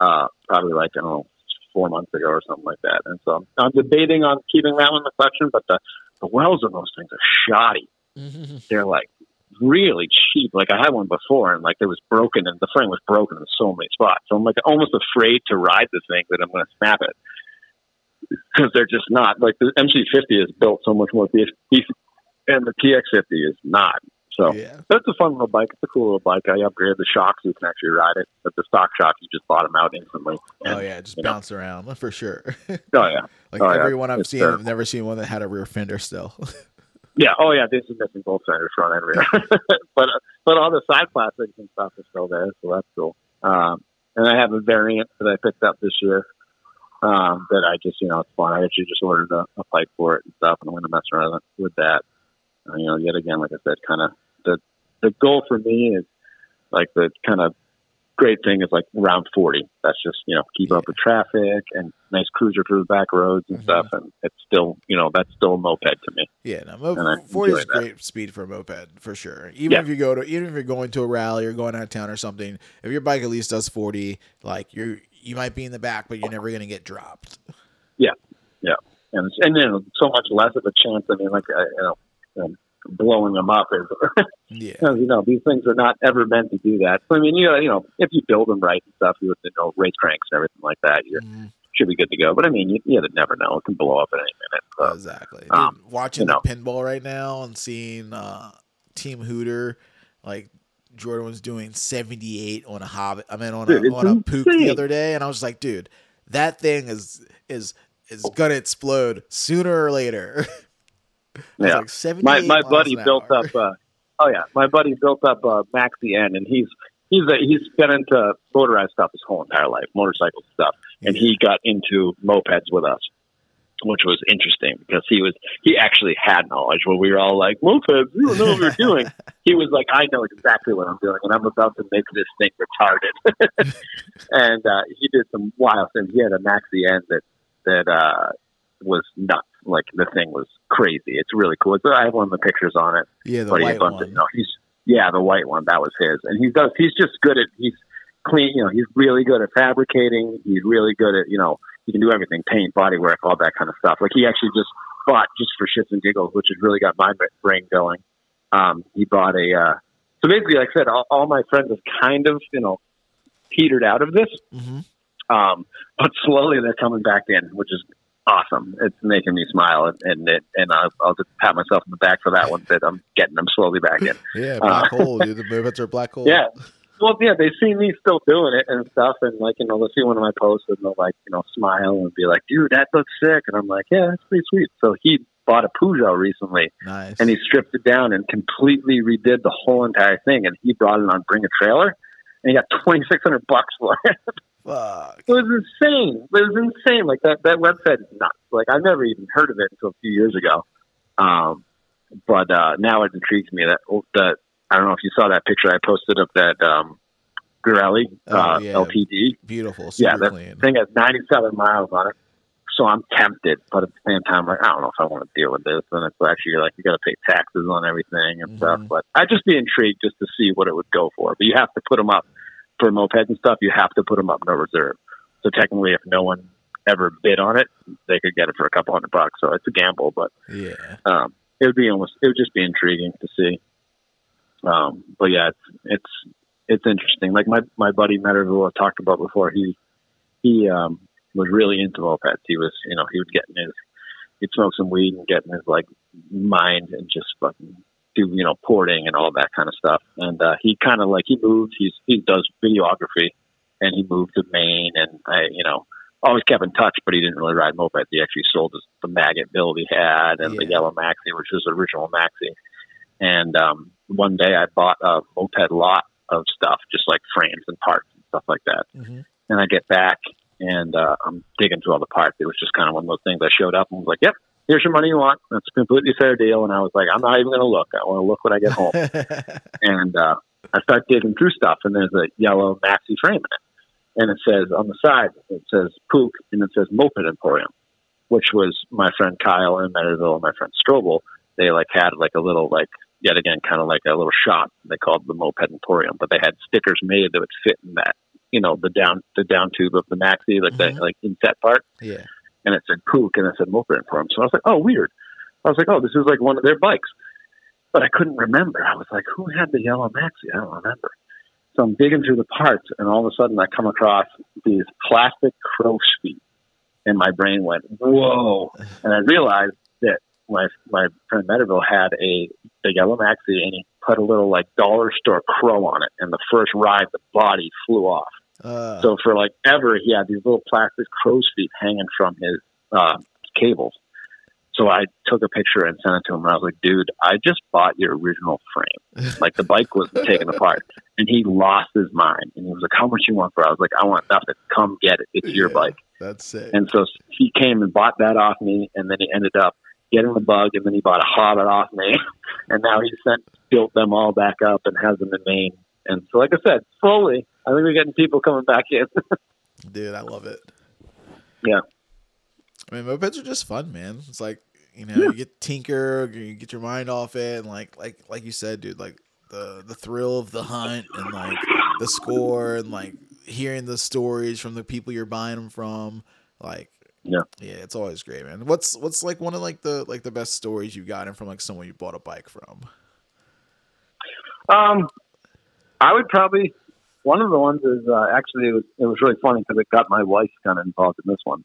uh, probably like I don't know four months ago or something like that. And so I'm, I'm debating on keeping that one in the collection, but the the wells on those things are shoddy. They're like really cheap. Like I had one before, and like it was broken, and the frame was broken in so many spots. So I'm like almost afraid to ride the thing that I'm going to snap it because they're just not like the MC50 is built so much more beef, and the TX50 is not. So yeah. that's a fun little bike. It's a cool little bike. I upgraded the shocks. You can actually ride it. But the stock shocks, you just bought them out instantly. Oh yeah, just you know. bounce around for sure. Oh yeah. like Oh, yeah. everyone I've It's seen, terrible. I've never seen one that had a rear fender still. Yeah. Oh yeah. This is missing both fenders, front and rear. but but all the side plastics and stuff is still there, so that's cool. Um, and I have a variant that I picked up this year. Um, that I just, you know, it's fun. I actually just ordered a, a pipe for it and stuff, and I'm going to mess around with that. Uh, you know, yet again, like I said, kind of the the goal for me is like the kind of great thing is like around 40. That's just, you know, keep up with traffic and nice cruiser through the back roads and Mhm. stuff. And it's still, you know, that's still a moped to me. yeah, no, mo- And I forty is enjoy that. great speed for a moped for sure. Even Yeah. if you go to, even if you're going to a rally or going out of town or something, if your bike at least does forty, like you're, you might be in the back, but you're never gonna get dropped. Yeah. Yeah. and you know so much less of a chance. I mean, like uh, you know, um, blowing them up is Yeah, you know these things are not ever meant to do that. So I mean, you know, you know, if you build them right and stuff, you would you know race cranks and everything like that, you Mhm. should be good to go. But I mean, you, you never know; it can blow up at any minute. So. exactly. Dude, um, watching you know. the pinball right now and seeing uh, Team Hooter, like Jordan was doing seventy eight on a Hobbit. I mean, on a on a Puch the other day, and I was like, dude, that thing is is is gonna explode sooner or later. Yeah. like, my my buddy built hour. up. Uh, oh yeah, my buddy built up uh, Maxi N, and he's he's a, he's been into motorized stuff his whole entire life, motorcycle stuff, and he got into mopeds with us, which was interesting because he was he actually had knowledge. Where we were all like mopeds, you don't know what you're doing. he was like, I know exactly what I'm doing, and I'm about to make this thing retarded. and uh, he did some wild things. He had a Maxi N that that uh, was nuts. Like the thing was crazy. It's really cool. It's, I have one of the pictures on it. yeah, the white had a bunch one. you know, he's yeah, the white one. That was his, and he does. He's just good at he's clean. You know, he's really good at fabricating. He's really good at you know he can do everything, paint, body work, all that kind of stuff. Like he actually just bought just for shits and giggles, which has really got my brain going. Um, he bought a. Uh, so basically, like I said, all, all my friends have kind of you know petered out of this, hmm um, but slowly they're coming back in, which is awesome. It's making me smile, and and, it, and I'll, I'll just pat myself on the back for that one. That I'm getting them slowly back in. Yeah, uh, black hole, dude. The movements are black hole. Yeah. Well, yeah, they see me still doing it and stuff, and like you know, they'll see one of my posts and they'll like you know smile and be like, "Dude, that looks sick," and I'm like, "Yeah, that's pretty sweet." So he bought a Peugeot recently, Nice. and he stripped it down and completely redid the whole entire thing, and he brought it on Bring a Trailer, and he got twenty six hundred bucks for it. It was insane. It was insane. Like that that website is nuts. Like I've never even heard of it until a few years ago. Um, but uh, now it intrigues me that that I don't know if you saw that picture I posted of that um, Pirelli Oh, uh, yeah. LTD. Beautiful. Yeah, that clean. thing has 97 miles on it. So I'm tempted, but at the same time, like I don't know if I want to deal with this. And it's actually like you got to pay taxes on everything and stuff. Mhm. But I'd just be intrigued just to see what it would go for. But you have to put them up for mopeds and stuff. You have to put them up no reserve. So technically, if no one ever bid on it, they could get it for a couple hundred bucks. So it's a gamble, but Yeah. um, it would be almost it would just be intriguing to see. Um, but yeah, it's it's it's interesting. Like my my buddy Metterville I talked about before. He he um, was really into mopeds. He was you know he would get in his he'd smoke some weed and get in his like mind and just fucking do you know porting and all that kind of stuff. And uh, he kind of like he moved. He's he does videography, and he moved to Maine. And I you know always kept in touch, but he didn't really ride mopeds. He actually sold his, the maggot build he had and the yellow maxi, which was the original maxi. And um, one day I bought a moped lot of stuff, just like frames and parts and stuff like that. Mhm. And I get back and uh, I'm digging through all the parts. It was just kind of one of those things. I showed up and was like, "Yep, here's your money you want. That's a completely fair deal." And I was like, "I'm not even going to look. I want to look when I get home." and uh, I start digging through stuff, and there's a yellow maxi frame in it, and it says on the side, it says Puch, and it says Moped Emporium, which was my friend Kyle in and my friend Strobel. They like had like a little like yet again kind of like a little shop. They called the Moped Emporium, but they had stickers made that would fit in that, you know, the down the down tube of the maxi, like Mhm. the like inset part yeah. and it said Puch and it said Moped Emporium. So I was like, oh, weird. I was like, oh, this is like one of their bikes. But I couldn't remember. I was like, who had the yellow maxi? I don't remember. So I'm digging through the parts, and all of a sudden I come across these plastic crow's feet, and my brain went, whoa! And I realized that my my friend Metterville had a the yellow maxi, and he put a little like dollar store crow on it, and the first ride, the body flew off. Uh, So for like ever, he had these little plastic crow's feet hanging from his uh, cables. So I took a picture and sent it to him, and I was like, "Dude, I just bought your original frame. Like the bike was taken apart." And he lost his mind, and he was like, "How much you want for?" it?" I was like, "I want nothing. Come get it. It's your Yeah. bike." that's it. And so he came and bought that off me, and then he ended up getting the bug, and then he bought a Hobbit off me, and now he sent built them all back up and has them in Maine. And so, like I said, slowly, I think we're getting people coming back in. Dude, I love it. Yeah. I mean, mopeds are just fun, man. It's like you know, Yeah. you get tinker, you get your mind off it, and like like like you said, dude, like the the thrill of the hunt and like the score and like hearing the stories from the people you're buying them from, like Yeah. yeah, it's always great, man. What's what's like one of like the like the best stories you've gotten from like someone you bought a bike from? Um, I would probably one of the ones is uh, actually it was it was really funny because it got my wife kind of involved in this one.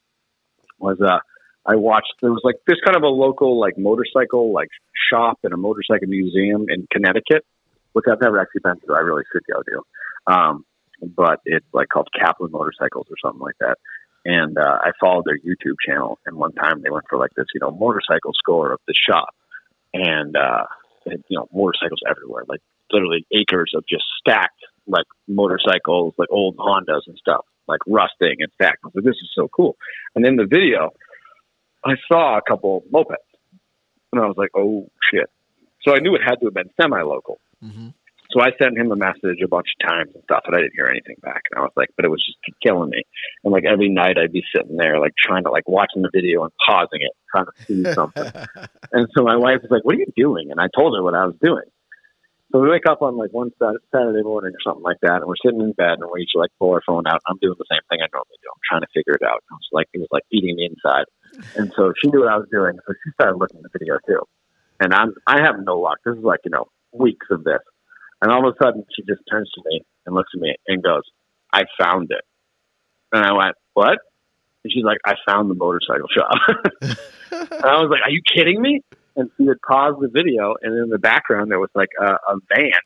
Was uh, I watched there was like there's kind of a local like motorcycle like shop and a motorcycle museum in Connecticut, which I've never actually been to. I really should go to, um, but it's like called Kaplan Motorcycles or something like that. And uh, I followed their YouTube channel, and one time they went for like this, you know, motorcycle score of the shop, and uh, and, you know, motorcycles everywhere, like literally acres of just stacked like motorcycles, like old Hondas and stuff, like rusting and stacked. Like, this is so cool. And in the video, I saw a couple mopeds, and I was like, oh shit. So I knew it had to have been semi-local. Mm-hmm. So I sent him a message a bunch of times and stuff, and I didn't hear anything back. And I was like, but it was just killing me. And like every night, I'd be sitting there, like trying to like watching the video and pausing it, trying to see something. And so my wife was like, "What are you doing?" And I told her what I was doing. So we wake up on like one Sat- Saturday morning or something like that, and we're sitting in bed and we each like pull our phone out. I'm doing the same thing I normally do. I'm trying to figure it out. I was like, it was like eating me inside. And so she knew what I was doing, so she started looking at the video too. And I'm I have no luck. This is like you know weeks of this, and all of a sudden she just turns to me and looks at me and goes, "I found it." And I went, "What?" And she's like, I found the motorcycle shop. and I was like, Are you kidding me? And she had paused the video, and in the background there was like a, a van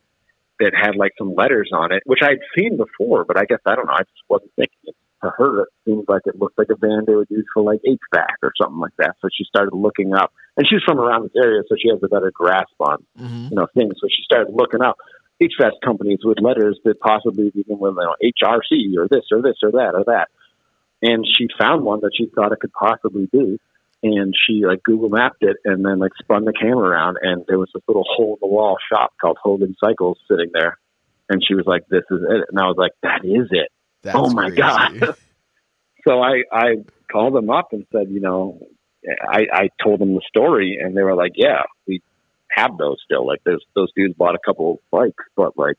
that had like some letters on it, which I'd seen before, but I guess I don't know. I just wasn't thinking it. To her, it seemed like it looked like a van they would use for like HVAC or something like that. So she started looking up, and she's from around this area, so she has a better grasp on Mhm. you know things. So she started looking up HVAC companies with letters that possibly begin with you know, HRC or this or this or that or that. And she found one that she thought it could possibly be. And she like Google mapped it and then like spun the camera around and there was this little hole in the wall shop called Hogan Cycles sitting there. And she was like, This is it. And I was like, That is it. That's Oh my crazy. God. So I, I called them up and said, you know, I, I told them the story and they were like, yeah, we have those still. Like those, those dudes bought a couple of bikes, but like,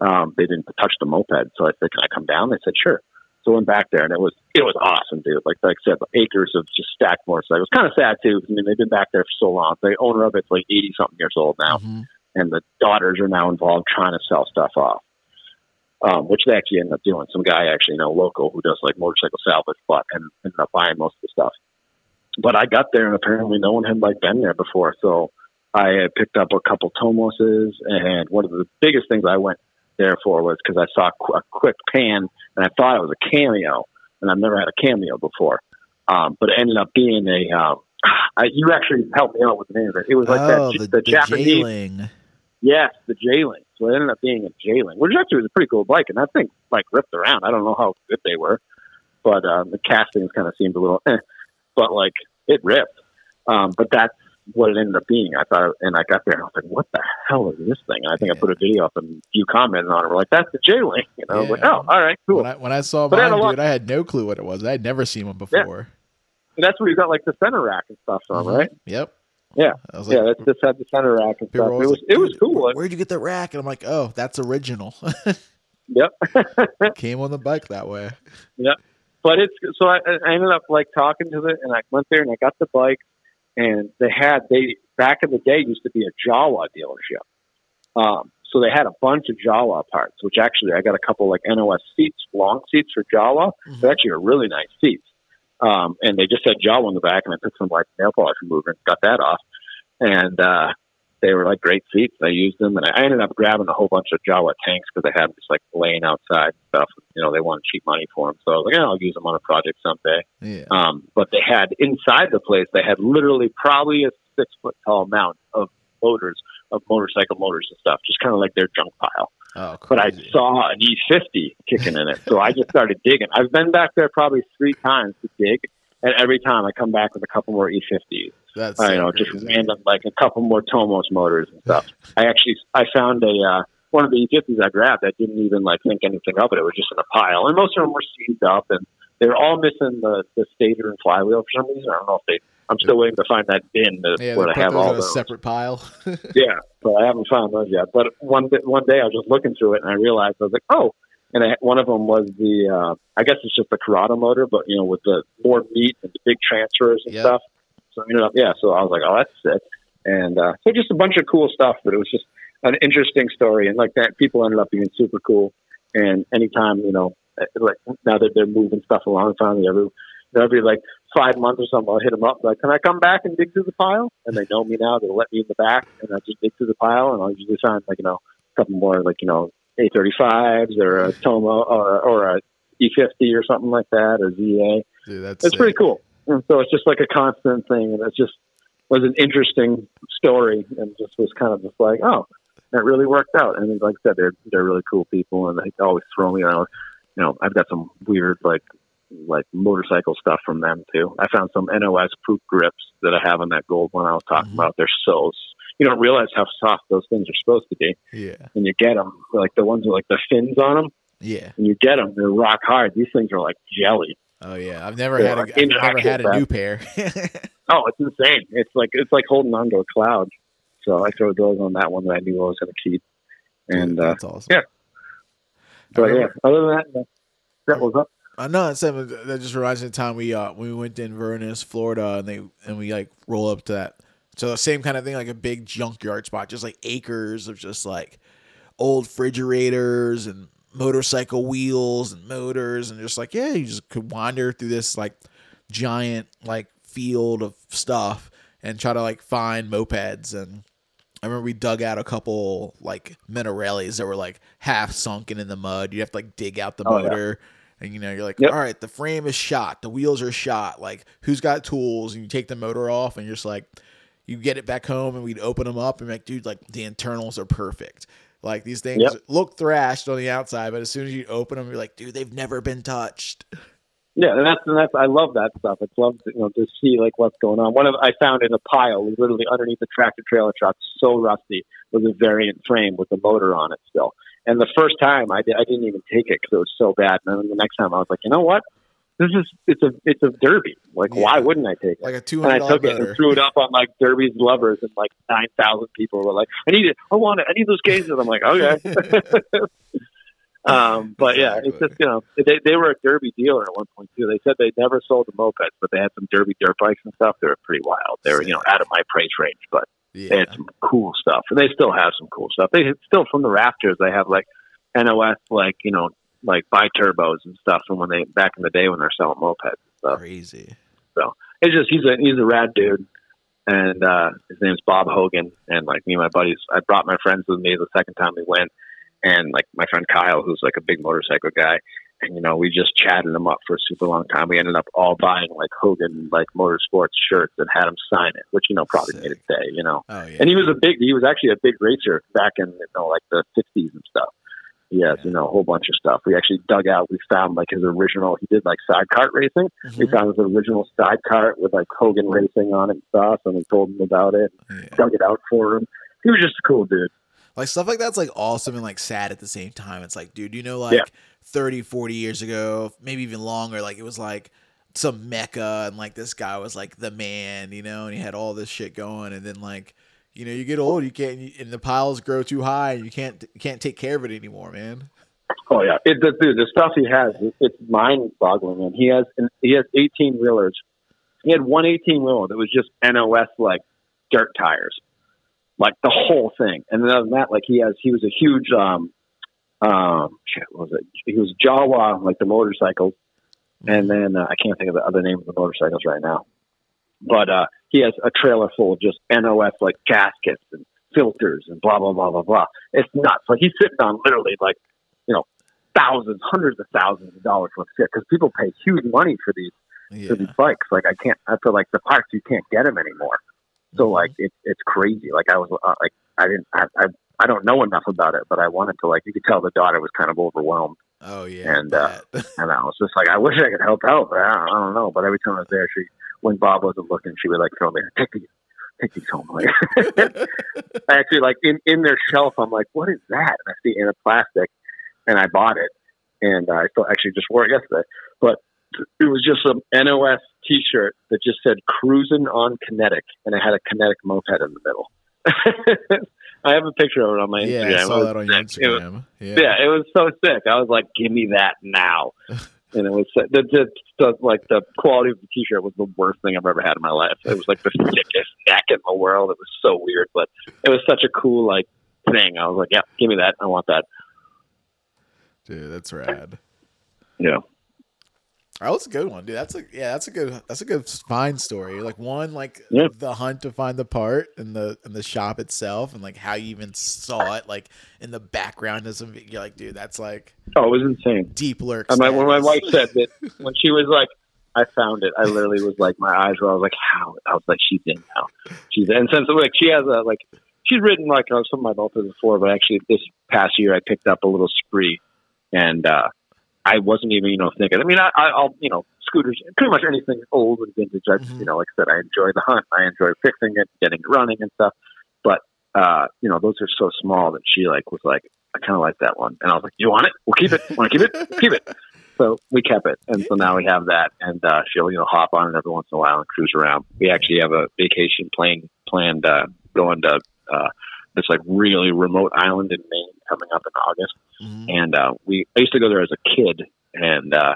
um, they didn't touch the moped. So I said, can I come down? They said, sure. So I went back there and it was, it was awesome, dude. Like, like I said, acres of just stacked motorcycles. It was kind of sad too. I mean, they've been back there for so long. The owner of it's like 80 something years old now Mhm. and the daughters are now involved trying to sell stuff off. Um, which they actually ended up doing. Some guy actually, you know, local who does like motorcycle salvage, but and ended up buying most of the stuff. But I got there and apparently no one had like been there before, so I had picked up a couple Tomoses, and one of the biggest things I went there for was because I saw a quick pan and I thought it was a Camino, and I've never had a Camino before. Um, but it ended up being a. Um, I, you actually helped me out with the name of it. It was like oh, that, the, the, the Japanese Jialing. Yes, the Jialing. So it ended up being a Jialing, which actually was a pretty cool bike, and that thing like ripped around. I don't know how good they were, but um, the castings kind of seemed a little, eh, but like it ripped. Um, but that's what it ended up being. I thought, and I got there, and I was like, "What the hell is this thing?" And I think I put a video up, and you commented on it. We're like, "That's the Jialing," you know. I was like, "Oh, all right, cool." When I, when I saw But I mine, a lot- dude, I had no clue what it was. I had never seen one before. And that's where you got like the center rack and stuff on, Mhm. right? Yep. Yeah. I was like, yeah, that's just had the center rack and stuff. It was like, it was cool. where- Where'd you get the rack? And I'm like, oh, that's original. Yep. Came on the bike that way. Yeah. But it's so I, I ended up like talking to the and I went there and I got the bike and they had they back in the day used to be a Jawa dealership. Um, so they had a bunch of Jawa parts, which actually I got a couple like NOS seats, long seats for Jawa. Mhm. They're actually a really nice seats. Um, and they just had Jawa on the back and I took some like nail polish remover and got that off. And uh they were like great seats. I used them, and I ended up grabbing a whole bunch of Jawa tanks because they had them just like laying outside and stuff. You know, they wanted cheap money for them, so I was like, yeah, I'll use them on a project someday. Yeah. Um, but they had inside the place, they had literally probably a six foot tall mount of motors, of motorcycle motors and stuff, just kind of like their junk pile. Oh, But I saw an E50 kicking in it, so I just started digging. I've been back there probably three times to dig, and every time I come back with a couple more E50s. That's I so know, just random, like a couple more Tomos motors and stuff. I actually, I found a uh, one of the E50s I grabbed. I didn't even like think anything of it. It was just in a pile, and most of them were seized up, and they were all missing the the stator and flywheel for some reason. I don't know if they. I'm still waiting to find that bin that, Yeah, where I have all those. separate pile. Yeah, but I haven't found those yet. But one day, one day I was just looking through it and I realized I was like, oh, and I, one of them was the uh, I guess it's just the Corrado motor, but you know with the more meat and the big transfers and Yep. stuff. So I ended up, yeah. So I was like, oh, that's sick. And uh, so just a bunch of cool stuff, but it was just an interesting story, and like that, people ended up being super cool. And anytime you know, uh, like now that they're moving stuff along, finally every every like five months or something, I'll hit them up like, "Can I come back and dig through the pile?" And they know me now; they'll let me in the back, and I just dig through the pile, and I'll usually find like you know a couple more like you know A35s or a Tomo or or a E50 or something like that or ZA. Dude, that's It's sick. pretty cool. And so it's just like a constant thing, and it just was an interesting story, and just was kind of just like, oh, that really worked out. And like I said, they're they're really cool people, and they always throw me out. You know, I've got some weird like like motorcycle stuff from them too. I found some NOS poop grips that I have on that gold one I was talking Mhm. about. They're so you don't realize how soft those things are supposed to be Yeah. when you get them. Like the ones with like the fins on them, Yeah. and you get them, they're rock hard. These things are like jelly. Oh yeah. I've never Yeah, had a I've never had a new pair. Oh, it's insane. It's like it's like holding on to a cloud. So I threw those on that one that I knew I was going to keep. And Dude, uh, that's awesome. yeah. But yeah, other than that, that was up. I know it's uh, that just reminds me of the time we uh when we went to Inverness, Florida, and they and we like roll up to that. So the same kind of thing, like a big junkyard spot, just like acres of just like old refrigerators and motorcycle wheels and motors and just like yeah you just could wander through this like giant like field of stuff and try to like find mopeds and I remember we dug out a couple like Minarellis that were like half sunken in the mud. You have to like dig out the Oh, yeah. And you know, you're like, Yep. all right, the frame is shot, the wheels are shot. Like, who's got tools? And you take the motor off, and you're just like, you get it back home, and we'd open them up, and like, dude, like the internals are perfect. Like these things Yep. look thrashed on the outside, but as soon as you open them, you're like, dude, they've never been touched. Yeah, and that's and that's I love that stuff. It's love to, you know to see like what's going on. One of I found in a pile, literally underneath the tractor trailer truck, so rusty, was a variant frame with the motor on it still. And the first time I did, I didn't even take it because it was so bad. And then the next time I was like, you know what? This is it's a it's a Derbi. Like why wouldn't I take it? Like a two and I hundred took it and threw it up on like Derbi's lovers, and like nine thousand people were like, "I need it, I want it, I need those cases." I'm like, okay. um, but yeah, it's just you know they they were a Derbi dealer at one point too. They said they never sold the mopeds, but they had some Derbi dirt bikes and stuff. They were pretty wild. They were you know out of my price range, but they yeah. had some cool stuff, and they still have some cool stuff. They still from the rafters. They have like NOS, like you know, like Bitubos and stuff from when they back in the day when they're selling mopeds and stuff Crazy. So it's just he's a he's a rad dude, and uh, his name's Bob Hogan. And like me and my buddies, I brought my friends with me the second time we went, and like my friend Kyle, who's like a big motorcycle guy. And you know, we just chatted him up for a super long time. We ended up all buying like Hogan like motorsports shirts and had him sign it, which you know probably made it day. You know, Oh yeah. and he was a big he was actually a big racer back in you know like the fifties and stuff. He has, you know, a whole bunch of stuff. We actually dug out, we found like his original he did like side cart racing. We Mhm. found his original side cart with like Hogan racing on it and stuff and we told him about it, Yeah. dug it out for him. He was just a cool dude. Like stuff like that's like awesome and like sad at the same time it's like dude you know like Yeah. 30 40 years ago maybe even longer like it was like some mecca and like this guy was like the man you know and he had all this shit going and then like you know you get old you can't and the piles grow too high and you can't you can't take care of it anymore man Oh yeah, it, the, dude, the stuff he has, it- it's mind boggling. And he has he has eighteen wheelers. He had one 18 wheeler that was just NOS like dirt tires, like the whole thing. And then other than that, like he has he was a huge um um shit, what was it? He was Jawa like the motorcycles, and then uh, I can't think of the other name of the motorcycles right now. But uh he has a trailer full of just NOS like gaskets and filters and blah blah blah blah blah. It's nuts. Like he's sitting on literally like you know thousands, hundreds of thousands of dollars worth of shit because people pay huge money for these yeah for these bikes. Like I can't. I feel like the parts you can't get them anymore. So Mm-hmm. like it's it's crazy. Like I was uh, like I didn't I, I I don't know enough about it, but I wanted to like you could tell the daughter was kind of overwhelmed, oh yeah And, uh, and I was just like I wish I could help out, but I don't, I don't know. But every time I was there, she when Bob wasn't looking, she would like throw me take these take these home. Like I actually like in in their shelf, I'm like, what is that? And I see it in a plastic, and I bought it, and I still actually just wore it yesterday. But it was just some NOS T-shirt that just said "Cruising on Kinetic," and it had a Kinetic moped in the middle. I have a picture of it on my yeah Instagram. i saw that on your. It was- instagram yeah yeah, it was so sick. I was like, "Give me that now!" and it was the, the, the like the quality of the T-shirt was the worst thing I've ever had in my life. It was like the thickest neck in the world. It was so weird, but it was such a cool like thing. I was like, "Yeah, give me that. I want that." dude that's rad Yeah. That was a good one, dude. That's a yeah, that's a good that's a good find story. Like one, like Yeah. the hunt to find the part and the and the shop itself, and like how you even saw it, like in the background of some. You're like, dude, that's like Oh, it was insane. deep lurk. And my, when my wife said that when she was like, I found it. I literally was like, my eyes were. I was like, how? I was like, she's in now. She's in. And since like she has a like, she's written like on some of my mopeds before, but actually this past year I picked up a little spree, and uh I wasn't even you know thinking. I mean, I, I'll you know scooters, pretty much anything old and vintage. I Mhm. you know like I said, I enjoy the hunt. I enjoy fixing it, getting it running and stuff. But uh, you know, those are so small that she like was like, I kind of like that one, and I was like, you want it? We'll keep it. Want to keep it? Keep it. So we kept it, and so now we have that, and uh, she'll you know hop on it every once in a while and cruise around. We actually have a vacation plane planned uh, going to uh, this like really remote island in Maine coming up in August, Mhm. and uh, we I used to go there as a kid, and uh,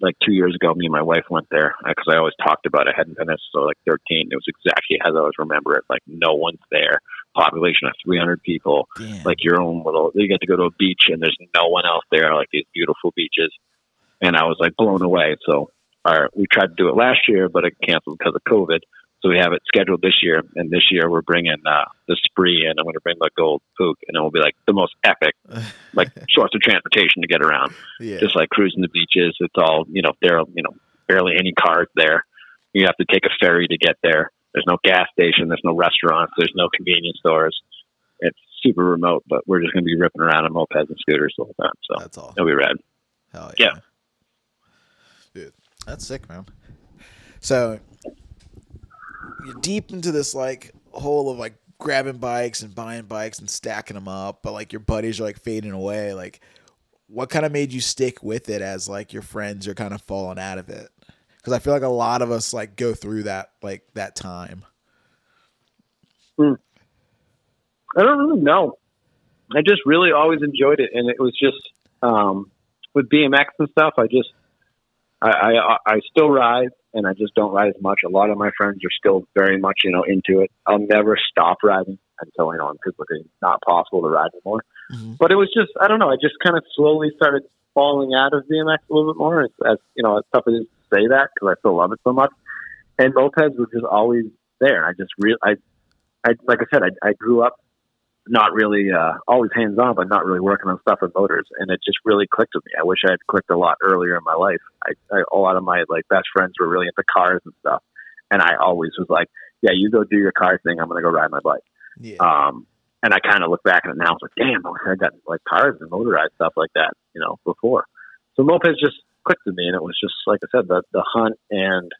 like two years ago, me and my wife went there because I always talked about it. I hadn't been there so like 13. It was exactly as I always remember it. Like no one's there. Population of 300 people. Damn. Like your own little. You get to go to a beach and there's no one else there. Like these beautiful beaches, and I was like blown away. So our, we tried to do it last year, but it canceled because of COVID. So we have it scheduled this year, and this year we're bringing uh, the spree, and I'm going to bring the gold Puch, and it will be like the most epic, like source of transportation to get around yeah. just like cruising the beaches. It's all you know. There, are you know, barely any cars there. You have to take a ferry to get there. There's no gas station. There's no restaurants. There's no convenience stores. It's super remote, but we're just going to be ripping around on mopeds and scooters the whole time. So That's all. it'll be rad. Hell Yeah. Dude, that's sick, man. So deep into this like hole of like grabbing bikes and buying bikes and stacking them up, but like your buddies are like fading away. Like, what kind of made you stick with it as like your friends are kind of falling out of it? Because I feel like a lot of us like go through that like that time. I don't really know. I just really always enjoyed it, and it was just um, with BMX and stuff. I just I, I I still ride, and I just don't ride as much. A lot of my friends are still very much you know into it. I'll never stop riding until you know I'm physically not possible to ride anymore. Mhm. But it was just I don't know. I just kind of slowly started falling out of BMX a little bit more. As, as you know, as tough as it is to say that because I still love it so much. And mopeds were just always there. I just real I I like I said I, I grew up not really uh, always hands on, but not really working on stuff with motors, and it just really clicked with me. I wish I had clicked a lot earlier in my life. I, I a lot of my like best friends were really into cars and stuff, and I always was like, "Yeah, you go do your car thing. I'm gonna go ride my bike." Yeah. Um, and I kind of look back at it now. I was like, "Damn, I wish I got like cars and motorized stuff like that, you know, before." So mopeds just clicked with me, and it was just like I said, the the hunt and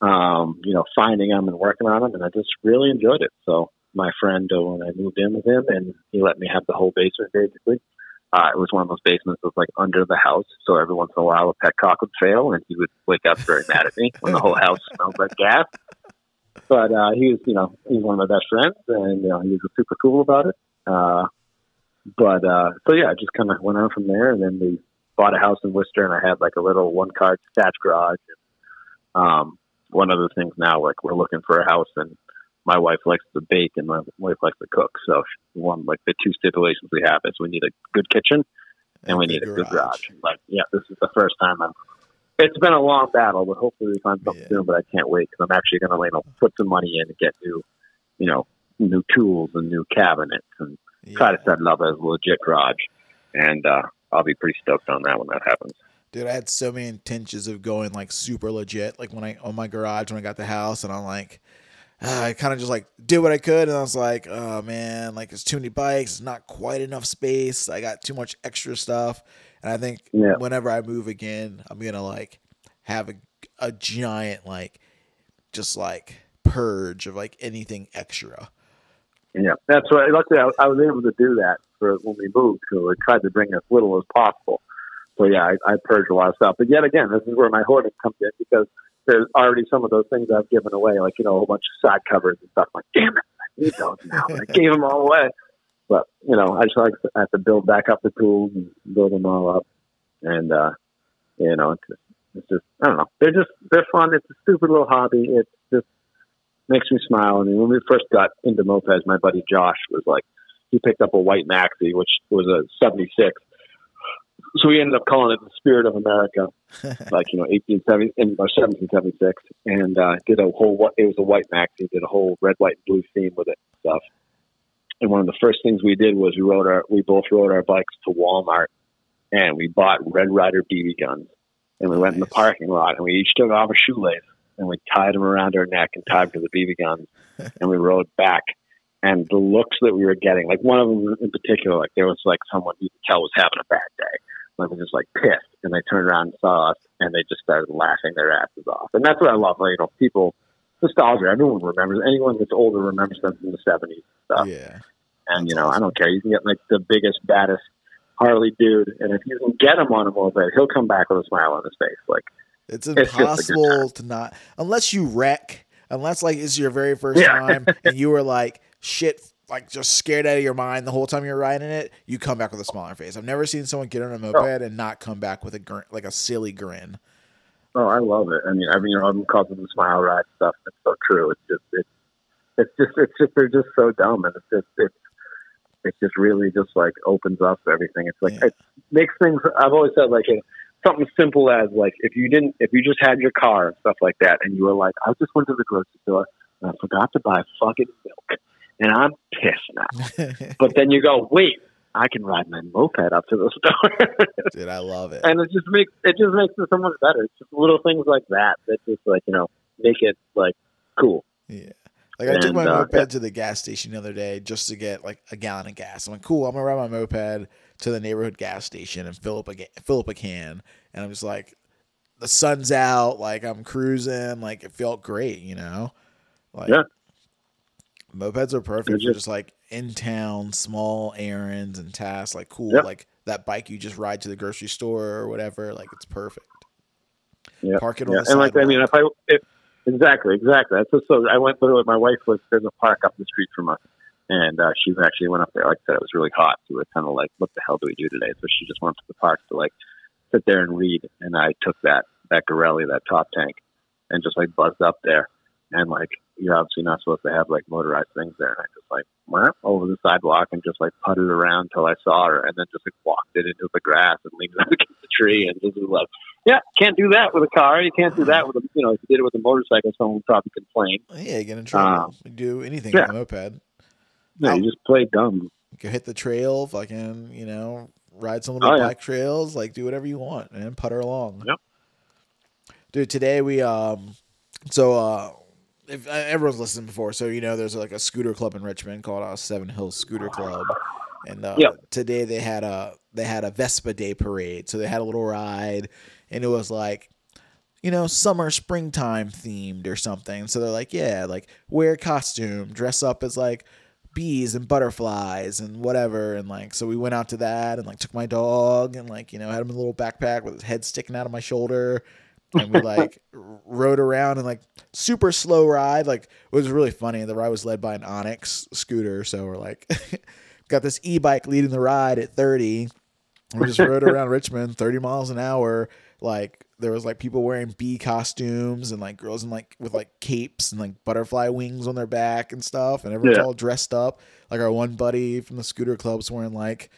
um, you know, finding them and working on them, and I just really enjoyed it. So my friend, uh, when I moved in with him, and he let me have the whole basement basically. Uh, it was one of those basements that was like under the house, so every once in a while a petcock would fail, and he would wake up very mad at me when the whole house smelled like gas. But uh, he was, you know, he's one of my best friends, and you know, he was super cool about it. Uh, but uh, so yeah, I just kind of went on from there, and then we bought a house in Worcester, and I had like a little one car detached garage. And, um, one of the things now, like we're looking for a house, and my wife likes to bake, and my wife likes to cook. So one like the two stipulations we have is we need a good kitchen, and we need a good garage. Like yeah, this is the first time I'm. It's been a long battle, but hopefully we find something Yeah. soon. But I can't wait because I'm actually going to you know put some money in and get new, you know, new tools and new cabinets and try to set it up as a legit garage. And uh, I'll be pretty stoked on that when that happens. Dude, I had so many intentions of going like super legit, like when I on my garage when I got the house, and I'm like, ah, I kind of just like did what I could, and I was like, oh man, like it's too many bikes, it's not quite enough space, I got too much extra stuff, and I think Yeah. whenever I move again, I'm gonna like have a a giant like just like purge of like anything extra. Yeah, that's right. Luckily, I, I was able to do that for when we moved. So I tried to bring as little as possible. So yeah, I, I purged a lot of stuff. But yet again, this is where my hoarding comes in because there's already some of those things I've given away, like you know a whole bunch of side covers and stuff. I'm like, damn it, I need those now. I gave them all away. But you know, I just like to, I have to build back up the tools and build them all up. And uh, you know, it's just, it's just I don't know. They're just they're fun. It's a stupid little hobby. It just makes me smile. I mean, when we first got into mopeds, my buddy Josh was like, he picked up a white maxi, which was a '76. So we ended up calling it the Spirit of America, like you know, 1870 or 1776, and uh, did a whole. It was a white maxi, did a whole red, white, and blue theme with it and stuff. And one of the first things we did was we rode our, we both rode our bikes to Walmart, and we bought Red Rider BB guns, and we went in the parking lot, and we each took off a shoelace, and we tied them around our neck and tied them to the BB guns, and we rode back. And the looks that we were getting, like one of them in particular, like there was like someone you could tell was having a bad day like was just like pissed, and they turned around and saw us, and they just started laughing their asses off. And that's what I love. Like, you know, people nostalgia. Everyone remembers. Anyone that's older remembers them from the seventies stuff. yeah. And you know, I don't care. You can get like the biggest, baddest Harley dude, and if you can get him on a moped, he'll come back with a smile on his face. Like, It's It's just a good impossible to not unless you wreck, unless like it's your very first Yeah. time and you were like shit like just scared out of your mind the whole time you're riding it, you come back with a smiling face. I've never seen someone get on a moped oh. and not come back with a grin, like a silly grin. Oh, I love it. I mean, I mean, you know, I'm the smile ride stuff. It's so true. It's just, it's, it's just, it's just, they're just so dumb, and it's just, it's, it just really just like opens up everything. It's like Yeah. it makes things. I've always said like something simple as like if you didn't, if you just had your car and stuff like that, and you were like, I just went to the grocery store and I forgot to buy fucking milk, and I'm pissed now. But then you go, wait, I can ride my moped up to the store. Dude, I love it. and it just makes it just makes it so much better. It's just little things like that that just like you know make it like cool. Yeah. Like I took my uh, moped yeah. to the gas station the other day just to get like a gallon of gas. I'm like, cool, I'm gonna ride my moped to the neighborhood gas station and fill up a ga- fill up a can. And I'm just like, the sun's out, like I'm cruising, like it felt great, you know. Like Yeah. Mopeds are perfect They're for just- just like in town, small errands and tasks. Like cool, Yep. like that bike you just ride to the grocery store or whatever. Like it's perfect. Yeah, Park it on yeah. and like I mean, if I if, exactly exactly that's just so I went it. My wife was there's a park up the street from us, and uh, she actually went up there. Like I said, it was really hot. So we were kind of like, what the hell do we do today? So she just went to the park to like sit there and read. And I took that that Garelli, that top tank, and just like buzzed up there. And like you're obviously not supposed to have like motorized things there. And I just like went over the sidewalk and just like putted around till I saw her, and then just like walked it into the grass and leaned up against the tree and just was like, yeah, can't do that with a car. You can't do that with a you know if you did it with a motorcycle, someone would probably complain. Yeah, you get in trouble. You do anything yeah. with a moped. No, you just play dumb. You can hit the trail, fucking, you know, ride some of the Oh, yeah. bike trails, like do whatever you want and putter along. Yep. Dude, today we um so uh if uh, everyone's listened before, so you know there's like a scooter club in Richmond called uh, Seven Hills Scooter Club. And uh, Yep. today they had a they had a Vespa Day parade. So they had a little ride and it was like you know, summer, springtime themed or something. So they're like, yeah, like wear a costume, dress up as like bees and butterflies and whatever. And like, so we went out to that and like took my dog and like, you know, had him in a little backpack with his head sticking out of my shoulder. And we like rode around and like super slow ride. Like, it was really funny. The ride was led by an Onyx scooter. So we're like, got this e bike leading the ride at 30. We just rode around Richmond 30 miles an hour. Like, there was like people wearing bee costumes and like girls in like with like capes and like butterfly wings on their back and stuff and everyone's Yeah. all dressed up like our one buddy from the scooter club's wearing like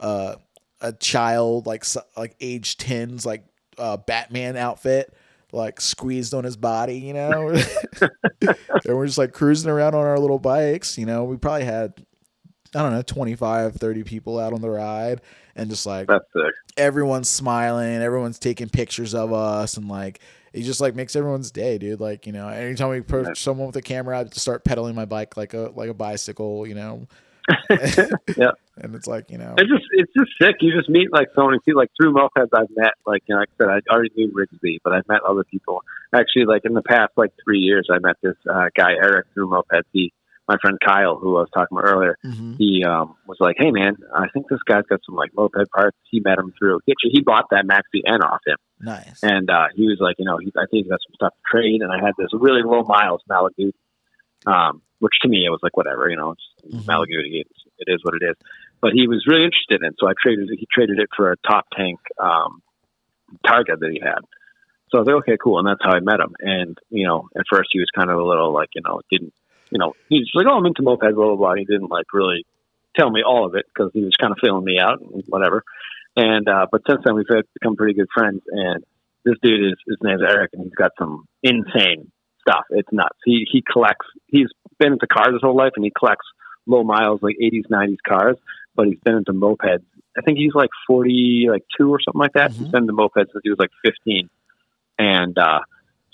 uh a child like like age 10's like uh batman outfit like squeezed on his body you know and we're just like cruising around on our little bikes you know we probably had i don't know 25 30 people out on the ride and just like That's sick. everyone's smiling, everyone's taking pictures of us, and like it just like makes everyone's day, dude. Like you know, anytime we approach Right. someone with a camera, I just start pedaling my bike like a like a bicycle, you know. Yeah. And it's like you know, It's just it's just sick. You just meet like so many people. Like through mopeds, I've met like you know, like I said, I already knew Rigsby, but I've met other people. Actually, like in the past like three years, I met this uh, guy Eric through mopeds. He, my friend Kyle, who I was talking about earlier, Mhm. he um, was like, "Hey man, I think this guy's got some like moped parts." He met him through. Actually, he bought that Maxi N off him. nice. And uh, he was like, you know, he, I think he's got some stuff to trade. And I had this really low miles Malaguti, um, which to me, it was like, whatever, you know, it's Mhm. Malaguti. It's, it is what it is. But he was really interested in it. So I traded it. He traded it for a top tank um, Targa that he had. So I was like, okay, cool. And that's how I met him. And, you know, at first he was kind of a little like, you know, didn't, you know, he's like, oh, I'm into mopeds, blah, blah, blah. He didn't like really tell me all of it because he was kind of feeling me out and whatever. And, uh, but since then we've become pretty good friends. And this dude is, his name's Eric and he's got some insane stuff. It's nuts. He, he collects, he's been into cars his whole life and he collects low miles, like 80s, 90s cars, but he's been into mopeds. I think he's like 40, like two or something like that. He's Mhm. been into mopeds since he was like 15. And, uh,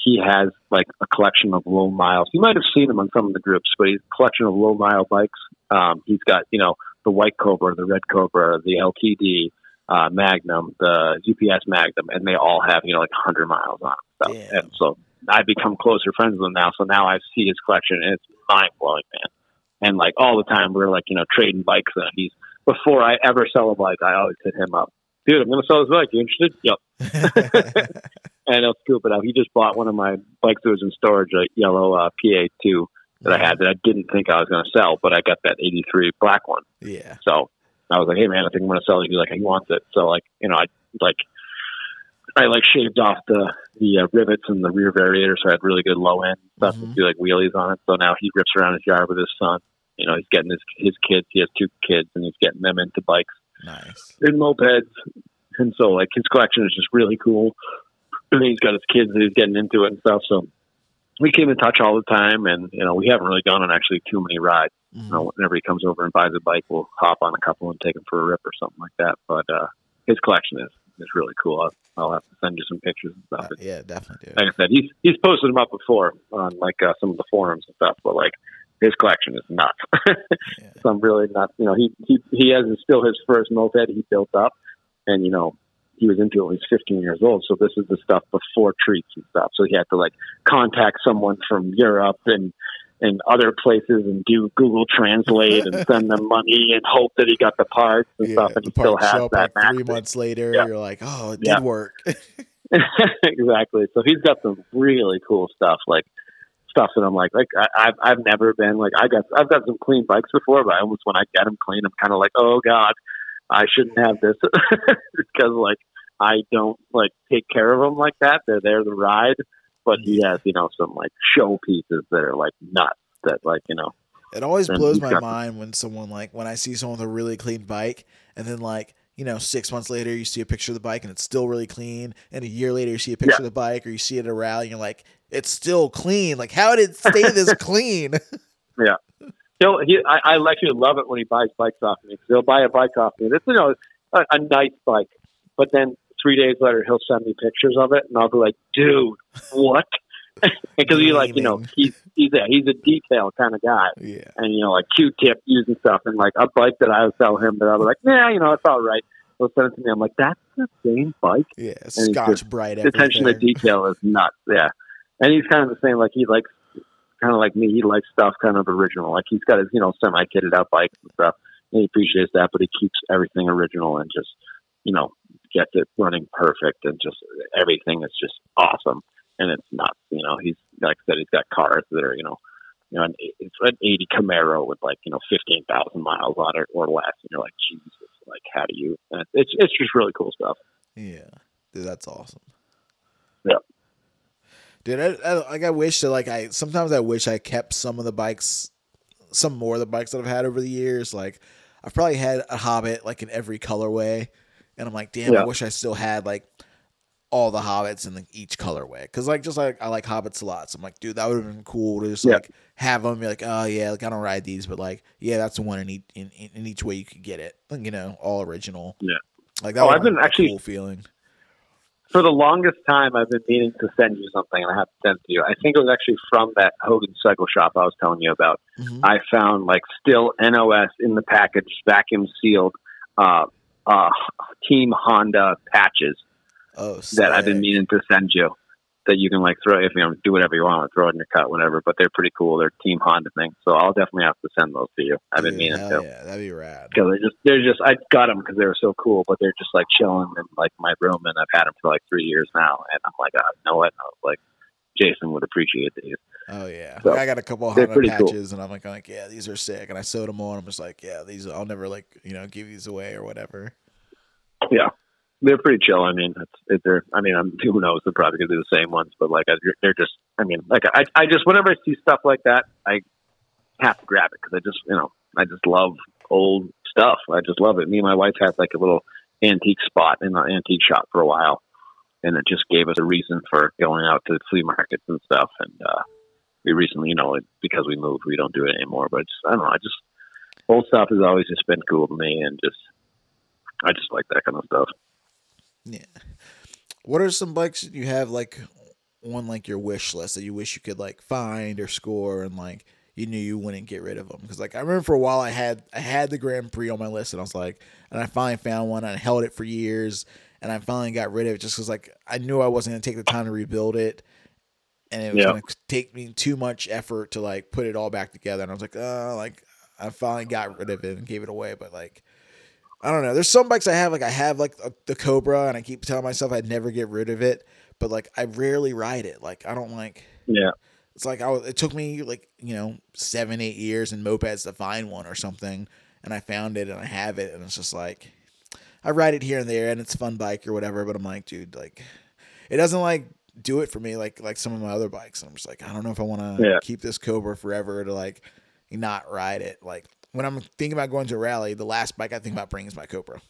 he has like a collection of low miles. You might have seen him on some of the groups, but he's a collection of low mile bikes. Um, he's got, you know, the white Cobra, the red Cobra, the LTD, uh, Magnum, the UPS Magnum, and they all have, you know, like 100 miles on them. So, and so I've become closer friends with him now. So now I see his collection and it's mind blowing, man. And like all the time, we're like, you know, trading bikes. And he's, before I ever sell a bike, I always hit him up. Dude, I'm going to sell this bike. You interested? Yep. and he'll scoop it up. He just bought one of my bikes that was in storage, a yellow uh, PA2 that I had that I didn't think I was going to sell, but I got that '83 black one. Yeah. So I was like, "Hey man, I think I'm going to sell it." He's like, "He wants it." So like, you know, I like I like shaved off the the uh, rivets and the rear variator, so I had really good low end stuff Mhm. to do like wheelies on it. So now he rips around his yard with his son. You know, he's getting his his kids. He has two kids, and he's getting them into bikes Nice. and mopeds. And so like his collection is just really cool. And he's got his kids that he's getting into it and stuff. So we keep in touch all the time, and you know, we haven't really gone on actually too many rides. Mhm. You know, whenever he comes over and buys a bike, we'll hop on a couple and take him for a rip or something like that. But uh, his collection is is really cool. I'll, I'll have to send you some pictures and stuff. Uh, yeah, definitely do. Like I said, he's he's posted them up before on like uh, some of the forums and stuff, but like his collection is nuts. Yeah. Some really not, You know, he he he has still his first moped he built up, and you know he was into it when he was 15 years old. So this is the stuff before treats and stuff. So he had to like contact someone from Europe and and other places and do Google Translate and send them money and hope that he got the parts and Yeah, stuff. And he still has that like three months later. Yeah. You're like, oh, it Yeah. did work. exactly. So he's got some really cool stuff, like stuff that I'm like, like I, I've I've never been like I got I've got some clean bikes before, but I almost when I get them clean, I'm kind of like, oh god, I shouldn't have this because like I don't like take care of them like that. They're there to ride, but he has you know some like show pieces that are like nuts. That like you know It always blows my mind when someone like when I see someone with a really clean bike and then like you know six months later you see a picture of the bike and it's still really clean. And a year later you see a picture of the bike or you see it at a rally and you're like it's still clean. Like how did it stay this clean? Yeah. he'll he I, I actually love it when he buys bikes off me because he'll buy a bike off me. It's you know a, a nice bike, but then three days later he'll send me pictures of it, and I'll be like, dude, what? Because he like you know he's he's a he's a detail kind of guy, yeah. And you know like Q-tip using stuff, and like a bike that I would sell him that I'll be like, nah, you know it's all right. He'll send it to me. I'm like, that's the same bike yeah he's scotch just- bright the attention to detail is nuts. Yeah, and he's kind of the same. Like he likes, kind of like me. He likes stuff kind of original. Like he's got his, you know, semi kitted out bikes and stuff. And he appreciates that, but he keeps everything original and just, you know, gets it running perfect and just everything is just awesome. And it's nuts. You know, he's like I said, he's got cars that are, you know. You know, an, it's an 80 Camaro with like, you know, 15,000 miles on it or less. And you're like, Jesus, like, how do you? Uh, it's, it's just really cool stuff. yeah dude that's awesome Yeah. dude I, I, like I wish that like I sometimes I wish I kept some of the bikes some more of the bikes that I've had over the years like I've probably had a Hobbit like in every colorway, and I'm like, damn, Yeah. I wish I still had like all the Hobbits in like, each colorway. Cause like just like I like Hobbits a lot, so I'm like, dude, that would have been cool to just Yeah. like have them. Be like, oh yeah, like I don't ride these, but like yeah, that's the one in each in, in, each way you could get it. Like, you know, all original. Yeah. Like that. Oh, I've been a actually- cool feeling. for the longest time, I've been meaning to send you something, and I have to send it to you. I think it was actually from that Hogan Cycle Shop I was telling you about. Mhm. I found like still NOS in the package, vacuum sealed, uh, uh, Team Honda patches Oh, that I've been meaning to send you. That you can like throw if you know do whatever you want, throw it in your cut, whatever. But they're pretty cool. They're Team Honda things, so I'll definitely have to send those to you. I've been Dude, meaning to Yeah, that'd be rad. because they're just they're just I got them because they were so cool, but they're just like chilling in like my room, and I've had them for like three years now, and I'm like, oh, you know what? I was like, Jason would appreciate these. Oh yeah, So, Like, I got a couple Honda pretty cool. patches, and I'm like, like, yeah, these are sick, and I sewed them on. I'm just like, yeah, these I'll never like, you know, give these away or whatever. Yeah, they're pretty chill. I mean, it's, it, they're I mean, I'm, who knows? They're probably gonna be the same ones, but like I, they're just. I mean, like I I just whenever I see stuff like that, I have to grab it because I just you know I just love old stuff. I just love it. Me and my wife had like a little antique spot in an antique shop for a while, and it just gave us a reason for going out to flea markets and stuff. And uh, we recently, you know, because we moved, we don't do it anymore. But I don't know. I just old stuff has always just been cool to me, and just I just like that kind of stuff. Yeah. What are some bikes that you have like on like your wish list that you wish you could like find or score and like you knew you wouldn't get rid of them? Because like I remember for a while I had I had the Grand Prix on my list and I was like, and I finally found one and I held it for years and I finally got rid of it just because like I knew I wasn't gonna take the time to rebuild it. And it was Yeah. gonna take me too much effort to like put it all back together. And I was like, oh, like I finally got rid of it and gave it away. But like, I don't know. There's some bikes I have, like I have like a, the Cobra, and I keep telling myself I'd never get rid of it. But like, I rarely ride it. Like, I don't like. Yeah. it's like I was, it took me like you know seven eight years in mopeds to find one or something, and I found it and I have it, and it's just like I ride it here and there, and it's a fun bike or whatever. But I'm like, dude, like it doesn't like do it for me like like some of my other bikes. And I'm just like, I don't know if I want to Yeah. keep this Cobra forever to like not ride it. Like when I'm thinking about going to a rally, the last bike I think about bringing is my Cobra.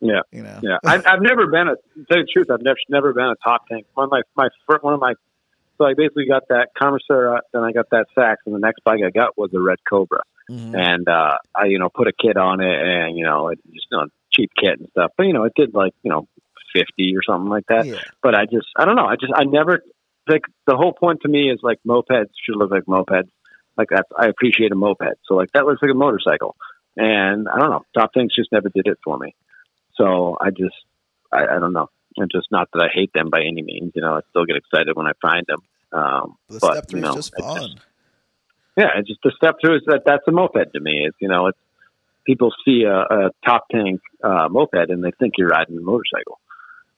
Yeah. You know. Yeah, I've, I've never been a. To tell you the truth, I've never never been a top tank. One of my my one of my. So I basically got that Commissar, then I got that Sachs, and the next bike I got was a Red Cobra, Mhm. and uh, I you know put a kit on it, and you know it just you know cheap kit and stuff, but you know it did like you know fifty or something like that. Yeah. But I just I don't know. I just I never like the whole point to me is like mopeds should look like mopeds. Like that's I appreciate a moped, so like that looks like a motorcycle, and I don't know. Top things just never did it for me. So I just, I, I don't know. And just not that I hate them by any means. You know, I still get excited when I find them. Um, The but, step three you know, is just fun. yeah, it's just the step through is that that's a moped to me. It's you know, it's people see a, a top tank uh, moped and they think you're riding a motorcycle,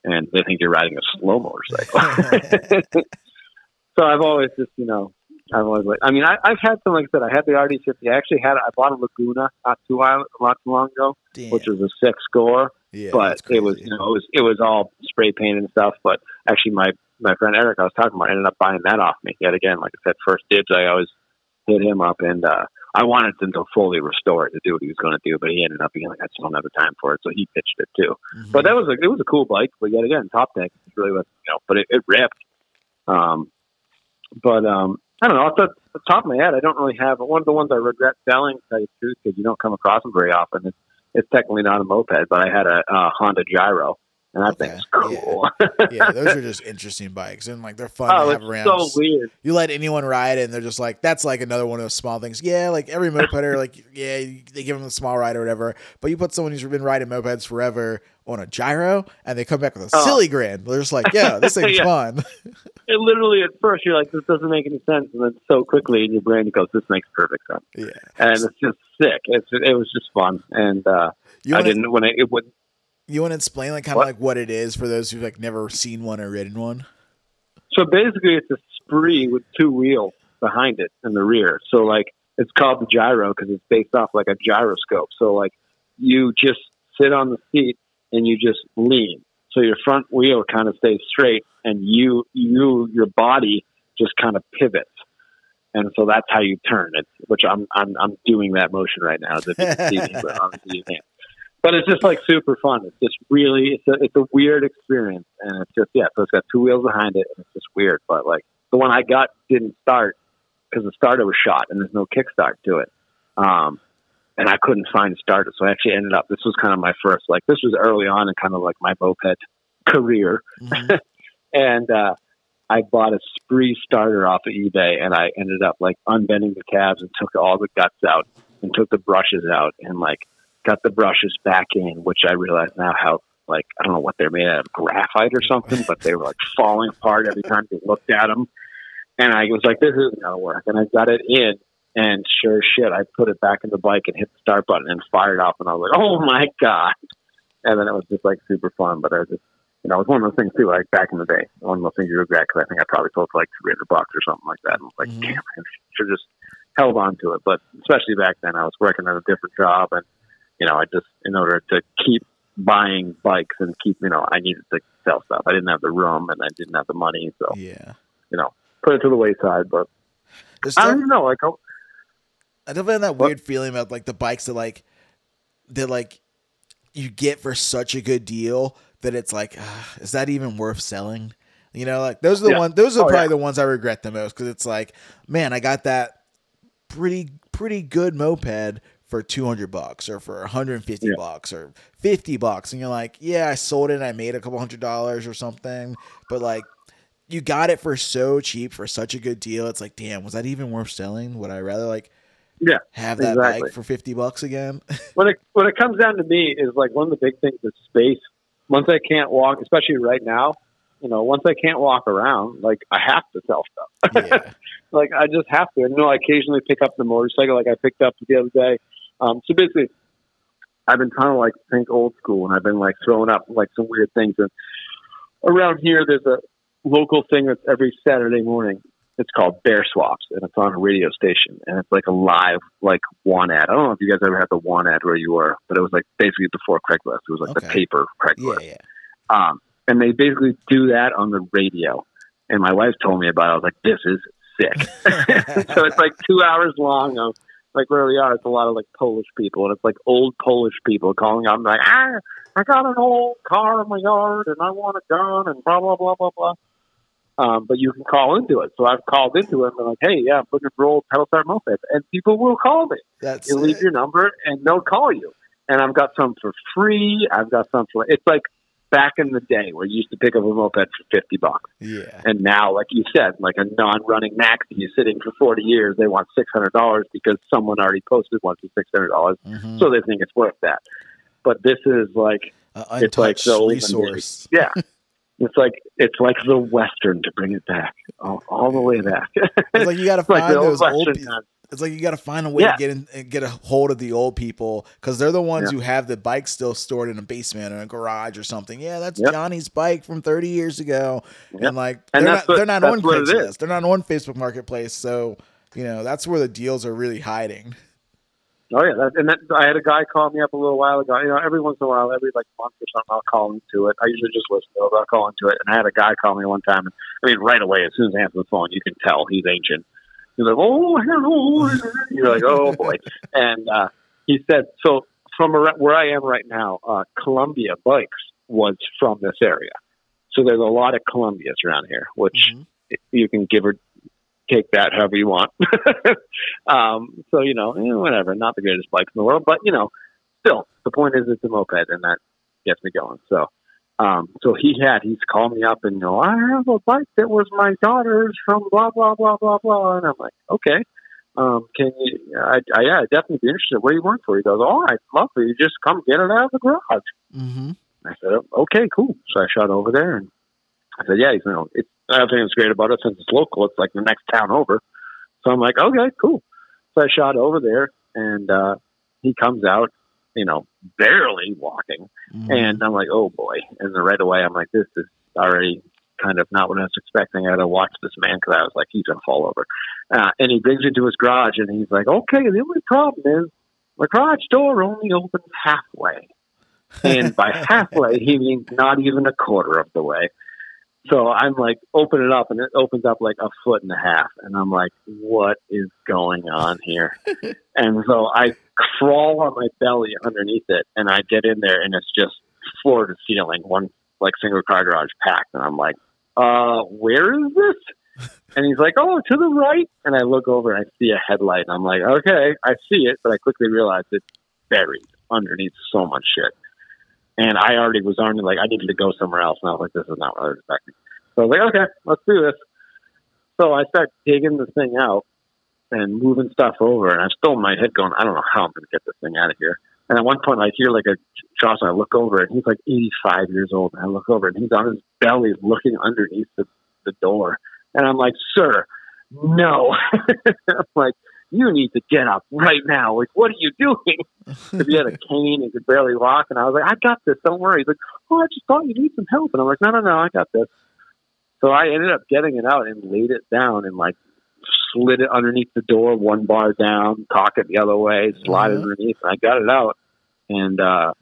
and they think you're riding a slow motorcycle. so I've always just you know. I've always like. I mean, I, I've had some. Like I said, I had the RD50. I actually had. I bought a Laguna not too while, not too long ago, Damn. which was a six score yeah, but it was you know it was it was all spray paint and stuff. But actually, my my friend Eric, I was talking about, ended up buying that off me yet again. Like I said, first dibs. I always hit him up, and uh, I wanted him to fully restore it to do what he was going to do, but he ended up being like, I just don't have the time for it, so he pitched it too. Mhm. But that was a it was a cool bike, but yet again, top is really was you know, but it, it ripped. Um, but um, I don't know. Off the, the top of my head, I don't really have one of the ones I regret selling. To tell you the truth, because you don't come across them very often. It's, it's technically not a moped, but I had a, uh Honda Gyro, and that Okay, thing's cool. yeah, those are just interesting bikes, and like they're fun oh, to it's have around. so weird. you let anyone ride it, and they're just like, that's like another one of those small things. Yeah, like every mopeder, like yeah, they give them a small ride or whatever. But you put someone who's been riding mopeds forever on a gyro, and they come back with a Oh. silly grin. They're just like, yeah, this thing's Yeah. fun. It literally at first you're like, this doesn't make any sense, and then so quickly in your brain it goes, this makes perfect sense, yeah, and it's just sick. It's it was just fun, and uh, I didn't when I, it would you want to explain like kind of like what it is for those who've like never seen one or ridden one? So basically, it's a spree with two wheels behind it in the rear. So like it's called the gyro because it's based off like a gyroscope. So like you just sit on the seat and you just lean. So your front wheel kind of stays straight, and you you your body just kind of pivots. And so that's how you turn it, which I'm I'm I'm doing that motion right now. As if you can see me, but obviously you can't. But it's just like super fun. It's just really it's a it's a weird experience, and it's just yeah. So it's got two wheels behind it, and it's just weird. But like the one I got didn't start because the starter was shot, and there's no kickstart to it. Um, and I couldn't find a starter, so I actually ended up. This was kind of my first like this was early on in kind of like my moped career, Mhm. and uh, I bought a spree starter off of eBay, and I ended up like unbending the cabs and took all the guts out and took the brushes out and like got the brushes back in, which I realize now how like I don't know what they're made out of graphite or something, but they were like falling apart every time you looked at them. And I was like, this isn't gonna work. And I got it in, and sure as shit, I put it back in the bike and hit the start button and fired off, and I was like, oh my god! And then it was just like super fun. But I was just, you know, it was one of those things too. Like back in the day, one of those things you regret because I think I probably sold for like three hundred bucks or something like that. And I was like, Mhm. damn, I should have just held on to it. But especially back then, I was working at a different job, and you know, I just in order to keep buying bikes and keep, you know, I needed to sell stuff. I didn't have the room and I didn't have the money, so Yeah, you know, put it to the wayside. But There's I don't know, like, oh, I definitely have that What? weird feeling about like the bikes that like that like you get for such a good deal that it's like, ah, is that even worth selling? You know, like those are the Yeah. ones. Those are Oh, probably yeah. the ones I regret the most because it's like, man, I got that pretty pretty good moped for two hundred bucks or for one hundred and fifty Yeah. bucks or fifty bucks, and you're like, yeah, I sold it, and I made a couple hundred dollars or something, but like. You got it for so cheap for such a good deal. It's like, damn, was that even worth selling? Would I rather like Yeah, have that exactly. bike for 50 bucks again. when it when it comes down to me is like one of the big things is space. Once I can't walk, especially right now, you know, once I can't walk around, like I have to sell stuff. yeah. like I just have to. You know, I occasionally pick up the motorcycle, like I picked up the other day. Um, so basically, I've been trying to like think old school, and I've been like throwing up like some weird things. And around here, there's a local thing that's every Saturday morning, It's called Bear Swaps, and it's on a radio station, and it's like a live like one ad. I don't know if you guys ever had the one ad where you were, but it was like basically before Craigslist. It was like the Okay. paper Yeah, Craigslist. yeah. Um, and they basically do that on the radio. And my wife told me about it. I was like, this is sick. so it's like two hours long of like where we are. It's a lot of like Polish people, and it's like old Polish people calling up like, ah, I got an old car in my yard, and I want a gun, and blah blah blah blah blah. Um, but you can call into it. So I've called into it and like, hey, yeah, I'm looking for old pedal start mopeds, and people will call me. That's You leave your number, and they'll call you. And I've got some for free. I've got some for. It's like back in the day where you used to pick up a moped for fifty bucks. yeah. And now, like you said, like a non-running Maxi is sitting for 40 years. They want $600 because someone already posted one for $600. Mhm. So they think it's worth that. But this is like, A it's like the old resource. yeah, it's like it's like the Western to bring it back all, all the way back. It's like you got to It's like find old those old. Western Pe- times. it's like you got to find a way Yeah. to get in and get a hold of the old people because they're the ones Yeah. who have the bike still stored in a basement or a garage or something. Yeah, that's Yep. Johnny's bike from 30 years ago, Yep. and like And they're not what- they're not on. Craigslist. They're not on Facebook Marketplace, so you know that's where the deals are really hiding. Oh yeah, that, and that, I had a guy call me up a little while ago. You know, every once in a while, every like month or something, I'll call into it. I usually just listen to it, but I'll call into it. And I had a guy call me one time, and I mean, right away, as soon as I answer the phone, you can tell he's ancient. He's like, "Oh, hello." You're like, "Oh boy," and uh, he said, "So from where I am right now, uh, Columbia Bikes was from this area. So there's a lot of Columbias around here, which Mhm. you can give or take that however you want. um, so you know, eh, whatever. Not the greatest bikes in the world, but you know, still the point is it's a moped, and that gets me going. So, um, so he had he's called me up and you know I have a bike that was my daughter's from blah blah blah blah blah, and I'm like, okay. Um, can you? I, I yeah, I'd definitely be interested. What do you want for? He goes, all right, love for you. Just come get it out of the garage. Mhm. I said, okay, cool. So I shot over there and I said, yeah, you know, it's, I think it's great about it since it's local. It's like the next town over. So I'm like, okay, cool. So I shot over there and, uh, he comes out, you know, barely walking. Mhm. And I'm like, oh boy. And then right away, I'm like, this is already kind of not what I was expecting. I had to watch this man because I was like, he's going to fall over. Uh, and he brings me to his garage and he's like, okay, the only problem is the garage door only opens halfway. And by halfway, he means not even a quarter of the way. So I'm like, open it up, and it opens up like a foot and a half. And I'm like, what is going on here? and so I crawl on my belly underneath it, and I get in there, and it's just floor to ceiling, one like single car garage packed. And I'm like, uh, where is this? And he's like, oh, to the right. And I look over and I see a headlight, and I'm like, okay, I see it, but I quickly realize it's buried underneath so much shit. And I already was already like, I needed to go somewhere else. And I was like, this is not what I was expecting. So I was like, okay, let's do this. So I start digging this thing out and moving stuff over. And I'm still in my head going, I don't know how I'm going to get this thing out of here. And at one point, I hear like a Josh, and I look over, and he's like 85 years old. And I look over, and he's on his belly looking underneath the, the door. And I'm like, sir, no. I'm like, you need to get up right now. Like, what are you doing? Because he had a cane and could barely walk. And I was like, I got this. Don't worry. He's like, oh, I just thought you need some help. And I'm like, no, no, no, I got this. So I ended up getting it out and laid it down and like slid it underneath the door, one bar down, cock it the other way, slide it Mhm. underneath. And I got it out. And uh,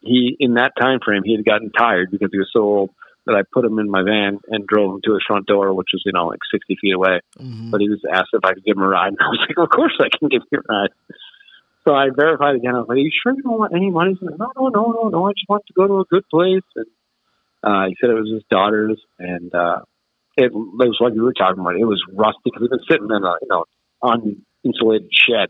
he, in that time frame, he had gotten tired because he was so old that I put him in my van and drove him to his front door, which was, you know, like 60 feet away Mhm. but he was asked if I could give him a ride. And I was like, of course I can give you a ride. So I verified again. I was like, are you sure you don't want any money? He's like, no, no, no, no, no. I just want to go to a good place. And uh, he said it was his daughter's. And uh, it, it was like you were talking about. It was rusty because it had been sitting in a, you know, uninsulated shed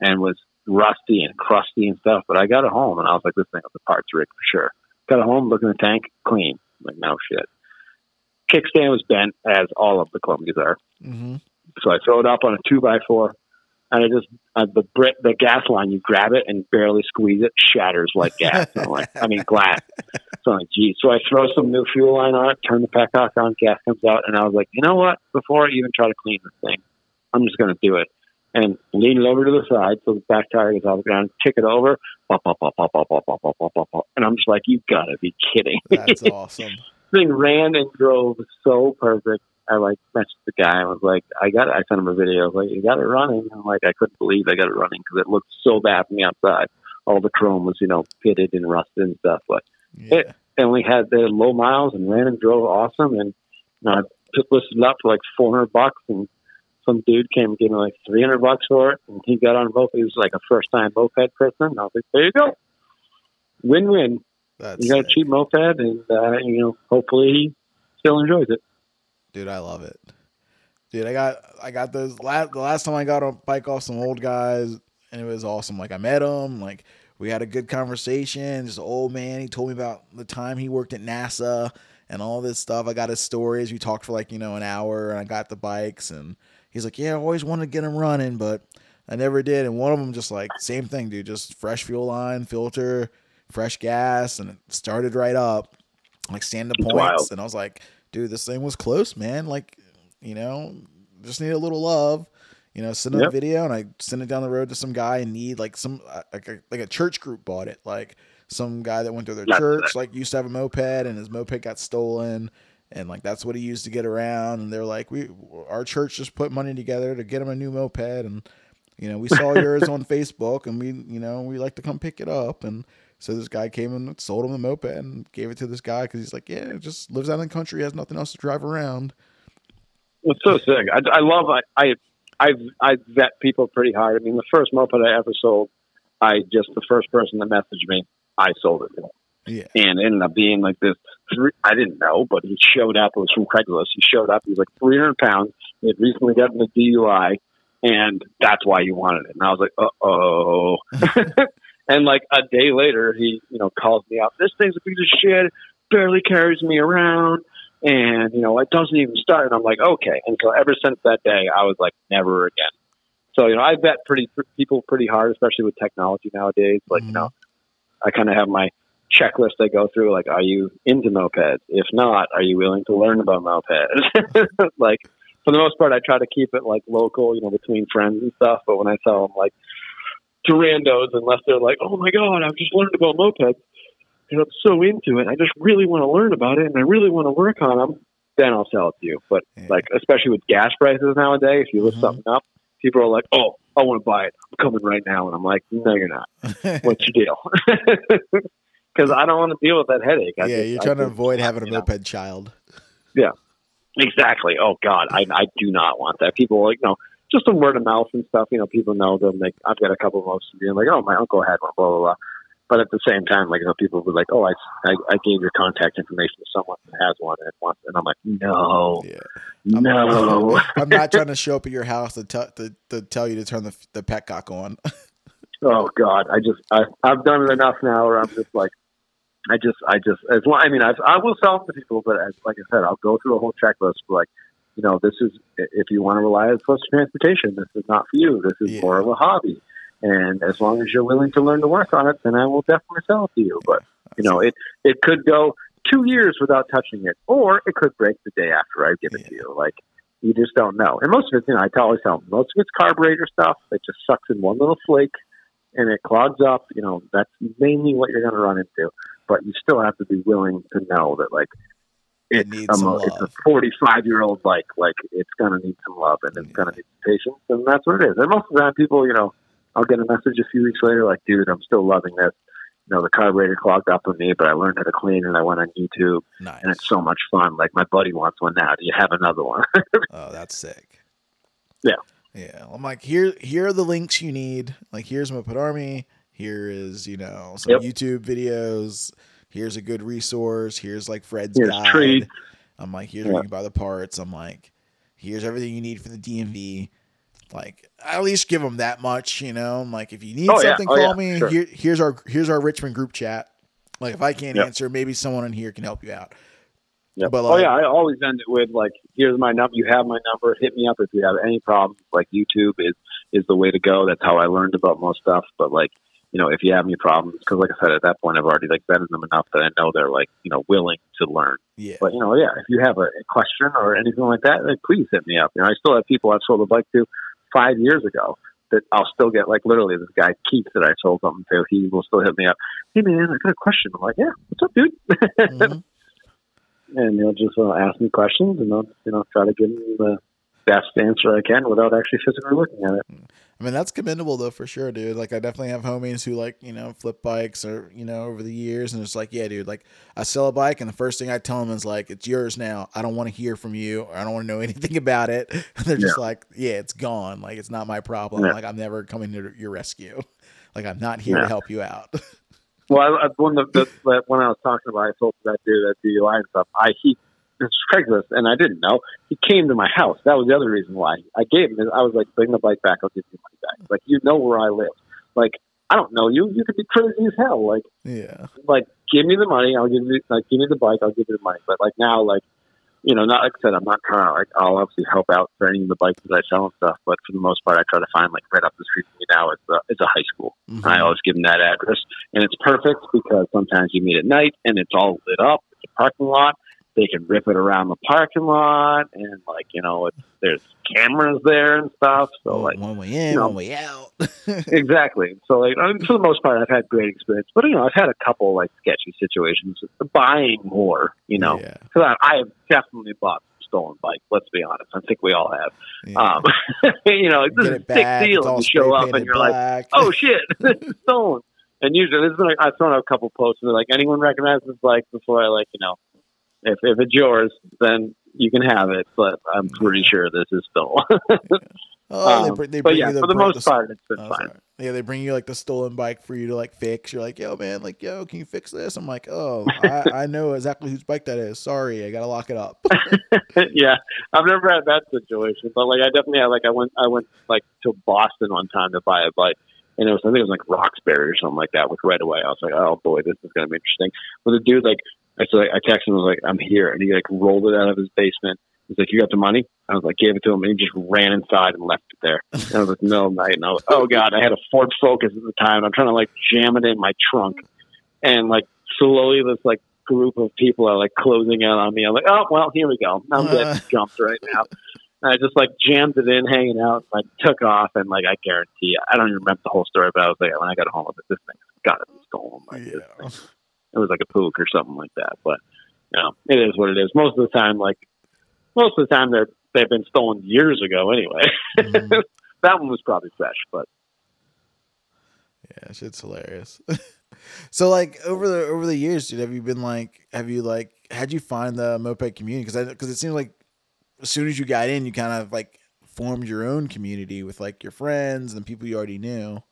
and was rusty and crusty and stuff. But I got it home and I was like, this thing was a parts rig for sure. Got it home, looked in the tank, clean. like, no shit. Kickstand was bent, as all of the Columbias are. Mhm. So I throw it up on a two by four, and I just uh, the Brit the gas line. You grab it and barely squeeze it, shatters like gas. Like, I mean glass. Like, geez. So I throw some new fuel line on it, turn the petcock on, gas comes out, and I was like, you know what? Before I even try to clean this thing, I'm just going to do it. And lean it over to the side so the back tire is off the ground. Kick it over, pop, pop, pop, pop, pop, pop, pop, pop, pop, pop, pop. and I'm just like, you gotta be kidding. That's awesome. thing ran and drove so perfect. I like messaged the guy. I was like, I got it. I sent him a video. I was like, you got it running. I'm like, I couldn't believe I got it running because it looked so bad from the outside. All the chrome was, you know, pitted and rusted and stuff. But Yeah. it, and we had the low miles and ran and drove awesome. And you know, I just listed up for like 400 bucks and some dude came and gave me like 300 bucks for it. And he got on both. He was like a first time moped person. And I was like, there you go. Win win. You got a cheap moped and, uh, you know, hopefully he still enjoys it. dude. I love it, dude. I got I got those last the last time I got a bike off some old guys, and it was awesome. Like I met them, like we had a good conversation. Just an old man. He told me about the time he worked at NASA and all this stuff. I got his stories. We talked for like you know an hour, and I got the bikes, and he's like, "Yeah, I always wanted to get them running, but I never did." And one of them just like same thing, dude. Just fresh fuel line, filter, fresh gas, and it started right up, like stand the points. And I was like, "Dude, this thing was close, man. Like, you know, just need a little love." You know, send him a video and I send it down the road to some guy in need, like some uh, like a, like a church group bought it, like some guy that went to their That's church, like used to have a moped and his moped got stolen, and like that's what he used to get around. And they're like, we our church just put money together to get him a new moped, and you know we saw yours on Facebook, and we you know we like to come pick it up, and so this guy came and sold him the moped and gave it to this guy because he's like, yeah, just lives out in the country, has nothing else to drive around. It's so sick. I, I love. I, I I I vet people pretty hard. I mean, the first moped I ever sold, I just the first person that messaged me, I sold it. to. Yeah, And it ended up being like this. Three, I didn't know, but he showed up. It was from Craigslist. He showed up. He was like 300 pounds. He had recently gotten a DUI, and that's why you wanted it. And I was like, uh oh. and like a day later, he you know calls me up. This thing's a piece of shit. Barely carries me around and you know it doesn't even start and i'm like okay. And so ever since that day i was like never again. So you know i vet pretty people pretty hard especially with technology nowadays. Like you mm-hmm. know i kind of have my checklist i go through like are you into mopeds? If not are you willing to learn about mopeds? Like for the most part i try to keep it like local you know between friends and stuff. But when i tell them like to randos unless they're like oh my god i've just learned about mopeds and I'm so into it. I just really want to learn about it, and I really want to work on them. Then I'll sell it to you. But Yeah. like, especially with gas prices nowadays, if you lift Mhm. something up, people are like, "Oh, I want to buy it. I'm coming right now." And I'm like, "No, you're not. What's your deal?" Because I don't want to deal with that headache. I yeah, just- you're I trying to just- avoid having a you know. moped child. Yeah, exactly. Oh God, I I do not want that. People are like you know just on word of mouth and stuff. You know, people know them. Like I've got a couple of being like, oh, my uncle had one, blah blah blah. But at the same time, like you know, people were like, oh, I, I I gave your contact information to someone who has one and wants, and I'm like, no, Yeah. no. I'm not trying to show up at your house to, tell to, to tell you to turn the, the petcock on. oh God, I just I I've done it enough now, where I'm just like. I just, I just, as long, I mean, I, I will sell them to people, but as, like I said, I'll go through a whole checklist. For like, you know, this is if you want to rely on close transportation, this is not for you. This is Yeah. more of a hobby, and as long as you're willing to learn to work on it, then I will definitely sell it to you. But you know, it it could go two years without touching it, or it could break the day after I give it to you. Like you just don't know. And most of it, you know, I always tell them, most of it's carburetor stuff. It just sucks in one little flake, and it clogs up. You know, that's mainly what you're going to run into. But you still have to be willing to know that, like, It it's, needs a, mo- it's a 45 year old bike. Like, it's going to need some love and it's going to need some patience. And that's what it is. And most of the time, people, you know, I'll get a message a few weeks later, like, dude, I'm still loving this. You know, the carburetor clogged up on me, but I learned how to clean it. I went on YouTube, Nice. and it's so much fun. Like, my buddy wants one now. Do you have another one? Oh, that's sick. Yeah. Yeah. I'm like, here here are the links you need. Like here's Moped Army. Here is, you know, some Yep. YouTube videos. Here's a good resource. Here's like Fred's Here's guide. I'm like, here's Yeah. where you can buy the parts. I'm like, here's everything you need for the DMV. Like, at least give them that much, you know. I'm like, if you need Oh, yeah. something, Oh, call yeah. me. Sure. Here, here's our here's our Richmond group chat. Like, if I can't Yep. answer, maybe someone in here can help you out. Yep. But, oh yeah, I always end it with like, "Here's my number. You have my number. Hit me up if you have any problems." Like YouTube is is the way to go. That's how I learned about most stuff. But like, you know, if you have any problems, because like I said, at that point, I've already like vetted them enough that I know they're like, you know, willing to learn. Yeah. But you know, yeah, if you have a, a question or anything like that, like, please hit me up. You know, I still have people I've sold a bike to five years ago that I'll still get like literally this guy Keith that I sold something to. He will still hit me up. Hey man, I got a question. I'm like, yeah, what's up, dude? Mhm. and he'll just uh, ask me questions, and I'll you know try to give him the best answer I can without actually physically looking at it. I mean, that's commendable though, for sure, dude. Like, I definitely have homies who like, you know, flip bikes or, you know, over the years. And it's like, yeah, dude, like I sell a bike and the first thing I tell them is like, it's yours now. I don't want to hear from you. Or I don't want to know anything about it. And they're just like, yeah, it's gone. Like, it's not my problem. Yeah. Like, I'm never coming to your rescue. Like, I'm not here to help you out. Well, I, I, when the, the, the when I was talking about, I told that dude that DUI and stuff. I he it's Craigslist, and I didn't know he came to my house. That was the other reason why I gave him. I was like, bring the bike back. I'll give you the money back. Like you know where I live. Like I don't know you. You could be crazy as hell. Like yeah. like give me the money. I'll give you like give me the bike. I'll give you the money. But like now, like you know, not like I said, I'm not trying to like I'll obviously help out for any of the bikes that I sell and stuff. But for the most part, I try to find like right up the street from me now. It's a it's a high school. Mhm. I always give them that address, and it's perfect because sometimes you meet at night and it's all lit up. It's a parking lot. They can rip it around the parking lot, and like you know, it's, there's cameras there and stuff. So like, one way in, you know. one way out. exactly. So like, I mean, for the most part, I've had great experience. But you know, I've had a couple like sketchy situations. Buying more, you know, yeah. because I, I have definitely bought stolen bikes. Let's be honest. I think we all have. yeah. Um, you know, this is a big deal. And you show up and you're like, oh shit, stolen. And usually, this is like I've thrown out a couple posts and they're like, anyone recognize this bike before I like, you know, if if it's yours, then you can have it. But I'm pretty sure this is stolen. Oh, they, Um, br- they bring yeah, you the for the most part, it's been Oh, fine. sorry. Yeah, they bring you like the stolen bike for you to like fix. You're like, yo, man, like, yo, can you fix this? I'm like, oh, I, I know exactly whose bike that is. Sorry, I gotta lock it up. yeah, I've never had that situation, but like I definitely had like I went I went like to Boston one time to buy a bike, and it was I think it was like Roxbury or something like that. Which right away I was like, oh boy, this is gonna be interesting. But the dude like I so I texted him I was like I'm here, and he like rolled it out of his basement. He's like, you got the money? I was like, gave it to him, and he just ran inside and left it there. And I was like, middle of the night, and I was oh god, I had a Ford Focus at the time, and I'm trying to like jam it in my trunk, and like slowly this like group of people are like closing in on me. I'm like, oh well, here we go. I'm Uh. getting jumped right now. And I just like jammed it in, hanging out, like took off, and like I guarantee, I don't even remember the whole story, but I was like, when I got home, I was like, this thing's got to be stolen. Like, yeah. It was like a Puch or something like that. But you know, it is what it is. Most of the time, like most of the time, they're they've been stolen years ago anyway. Mhm. that one was probably fresh, but Yeah, shit's hilarious. so like over the over the years, dude, have you been like, have you like, how'd you find the moped community? Because because it seems like as soon as you got in, you kind of like formed your own community with like your friends and people you already knew.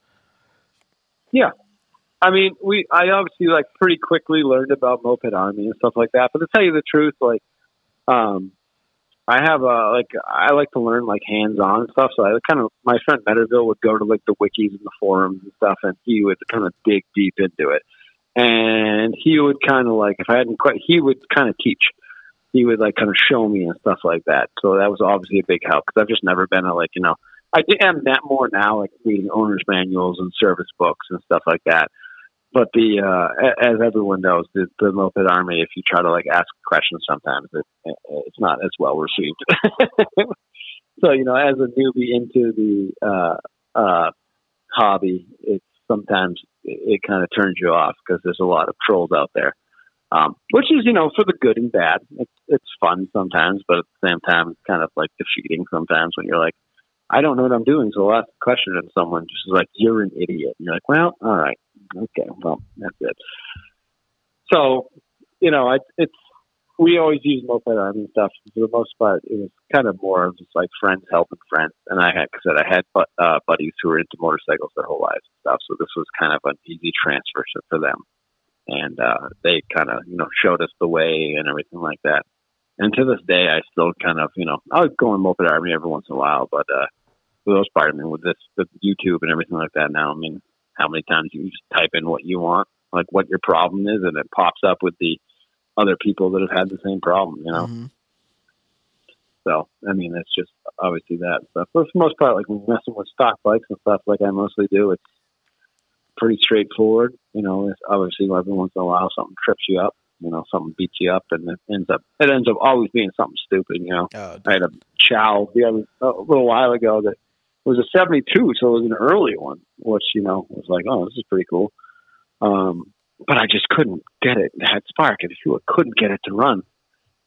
I mean, we I obviously like pretty quickly learned about Moped Army and stuff like that. But to tell you the truth, like, um, I have a like I like to learn like hands on stuff. So I kind of my friend Metterville would go to like the wikis and the forums and stuff, and he would kind of dig deep into it. And he would kind of like if I hadn't quite, he would kind of teach. He would like kind of show me and stuff like that. So that was obviously a big help because I've just never been a like you know I am that more now like reading owner's manuals and service books and stuff like that but the uh, as everyone knows, the, the Moped Army, if you try to like ask questions, sometimes it, it, it's not as well received. so you know, as a newbie into the uh, uh, hobby, it's sometimes it, it kind of turns you off because there's a lot of trolls out there. Um, which is, you know, for the good and bad. It's it's fun sometimes, but at the same time, it's kind of like defeating sometimes when you're like, I don't know what I'm doing, so I'll ask a question and someone just is like, "You're an idiot." And you're like, "Well, all right, okay, well, that's it." So, you know, I, it's we always use moped army stuff. For the most part, it was kind of more of just like friends helping friends. And I had, said, I had but, uh, buddies who were into motorcycles their whole lives and stuff. So this was kind of an easy transfer for- for them. And uh, they kind of, you know, showed us the way and everything like that. And to this day, I still kind of, you know, I would go on moped army every once in a while, but uh, for the most part, I mean, with this, with YouTube and everything like that now, I mean, how many times you just type in what you want, like what your problem is, and it pops up with the other people that have had the same problem, you know? Mhm. So, I mean, it's just obviously that stuff. But for the most part, like messing with stock bikes and stuff, like I mostly do, it's pretty straightforward. You know, it's obviously every once in a while something trips you up, you know, something beats you up, and it ends up it ends up always being something stupid. You know, Oh, I had a chow the other a little while ago that was a '72, so it was an early one, which you know was like, oh, this is pretty cool. Um, but I just couldn't get it. It had spark, and you couldn't get it to run,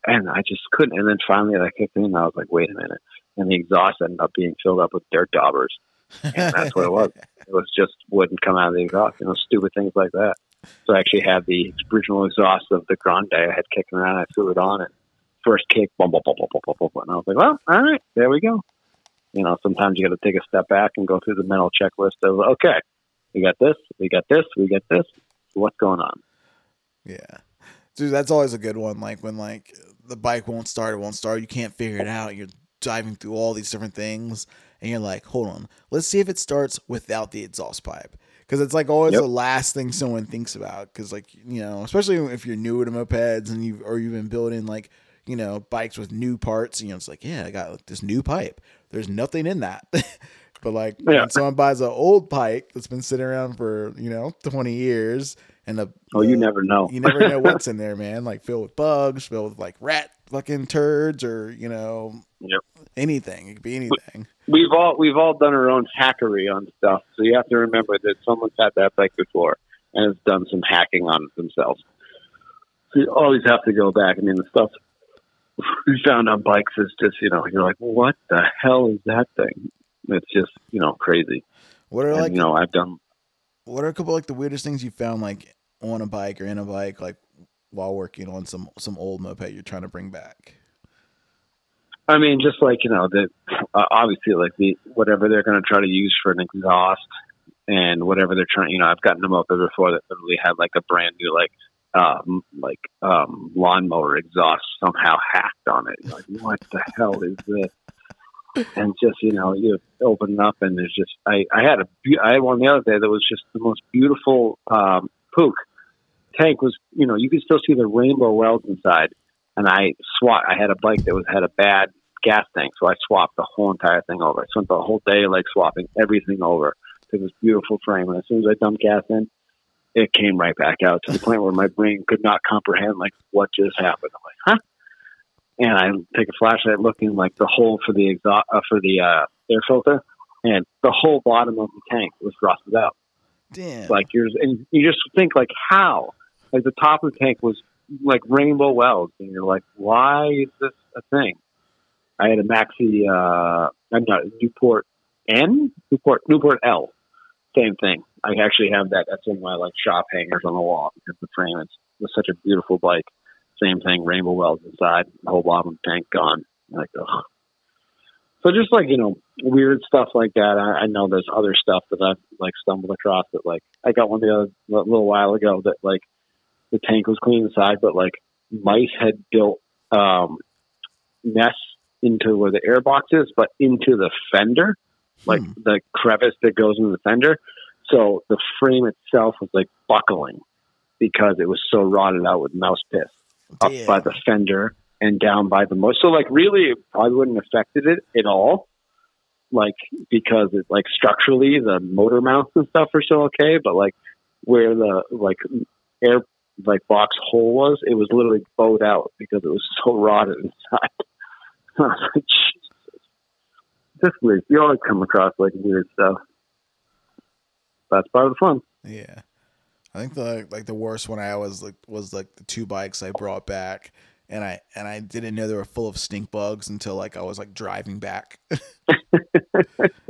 and I just couldn't. And then finally, I kicked in. And I was like, wait a minute. And the exhaust ended up being filled up with dirt daubers, and that's what it was. It was just wouldn't come out of the exhaust. You know, stupid things like that. So I actually had the original exhaust of the Grande I had kicking around. I threw it on, and first kick, boom, boom, boom, boom, boom, boom, boom, and I was like, well, all right, there we go. You know, sometimes you got to take a step back and go through the mental checklist of, okay, we got this, we got this, we got this. What's going on? Yeah. Dude, that's always a good one. Like when like the bike won't start, it won't start, you can't figure it out. You're diving through all these different things and you're like, hold on, let's see if it starts without the exhaust pipe. Cause it's like always Yep. the last thing someone thinks about. Cause like, you know, especially if you're new to mopeds and you or you've been building like, you know, bikes with new parts, you know, it's like, yeah, I got this new pipe. There's nothing in that. but like Yeah. when someone buys an old pipe that's been sitting around for, you know, 20 years and the Oh, you never know. you never know what's in there, man. Like filled with bugs, filled with like rat fucking turds, or you know, Yep. anything. It could be anything. we've all we've all done our own hackery on stuff. So you have to remember that someone's had that bike before and has done some hacking on it themselves. So you always have to go back. I mean, the stuff we found on bikes is just you know you're like, what the hell is that thing? It's just you know crazy. What are And, like you know, I've done. what are a couple like the weirdest things you found like on a bike or in a bike, like while working on some some old moped you're trying to bring back? I mean, just like you know, the uh, obviously like the whatever they're going to try to use for an exhaust and whatever they're trying. You know, I've gotten them up before that literally had like a brand new like um like um lawnmower exhaust somehow hacked on it. Like, what the hell is this? And just you know, you open it up and there's just I I had a beau- I had one the other day that was just the most beautiful um Puch tank was you know you could still see the rainbow welds inside and I swap. I had a bike that was had a bad gas tank, so I swapped the whole entire thing over. I spent the whole day like swapping everything over to this beautiful frame. And as soon as I dumped gas in, it came right back out to the point where my brain could not comprehend like what just happened. I'm like, huh? And I take a flashlight, looking like the hole for the exhaust uh, for the uh, air filter, and the whole bottom of the tank was rusted out Damn. like yours and you just think like how like the top of the tank was like rainbow welds and you're like why is this a thing i had a maxi uh i'm not newport n newport newport l same thing i actually have that that's in my like shop hangers on the wall because the frame is was such a beautiful bike same thing rainbow welds inside the whole bottom tank gone like ugh. so just like you know weird stuff like that. I, I know there's other stuff that I've like stumbled across that like I got one the other a little while ago that like the tank was clean inside, but like mice had built um, nests into where the air box is, but into the fender, like Hmm. the crevice that goes into the fender. So the frame itself was like buckling because it was so rotted out with mouse piss up by the fender and down by the motor. So like really it probably wouldn't have affected it at all. Like because it like structurally the motor mounts and stuff are still okay, but like where the like air like box hole was, it was literally bowed out because it was so rotted inside. I was like. Just weird. You always come across like weird stuff. That's part of the fun. Yeah. I think the like the worst one I was like was like the two bikes I brought back and I and I didn't know they were full of stink bugs until like I was like driving back.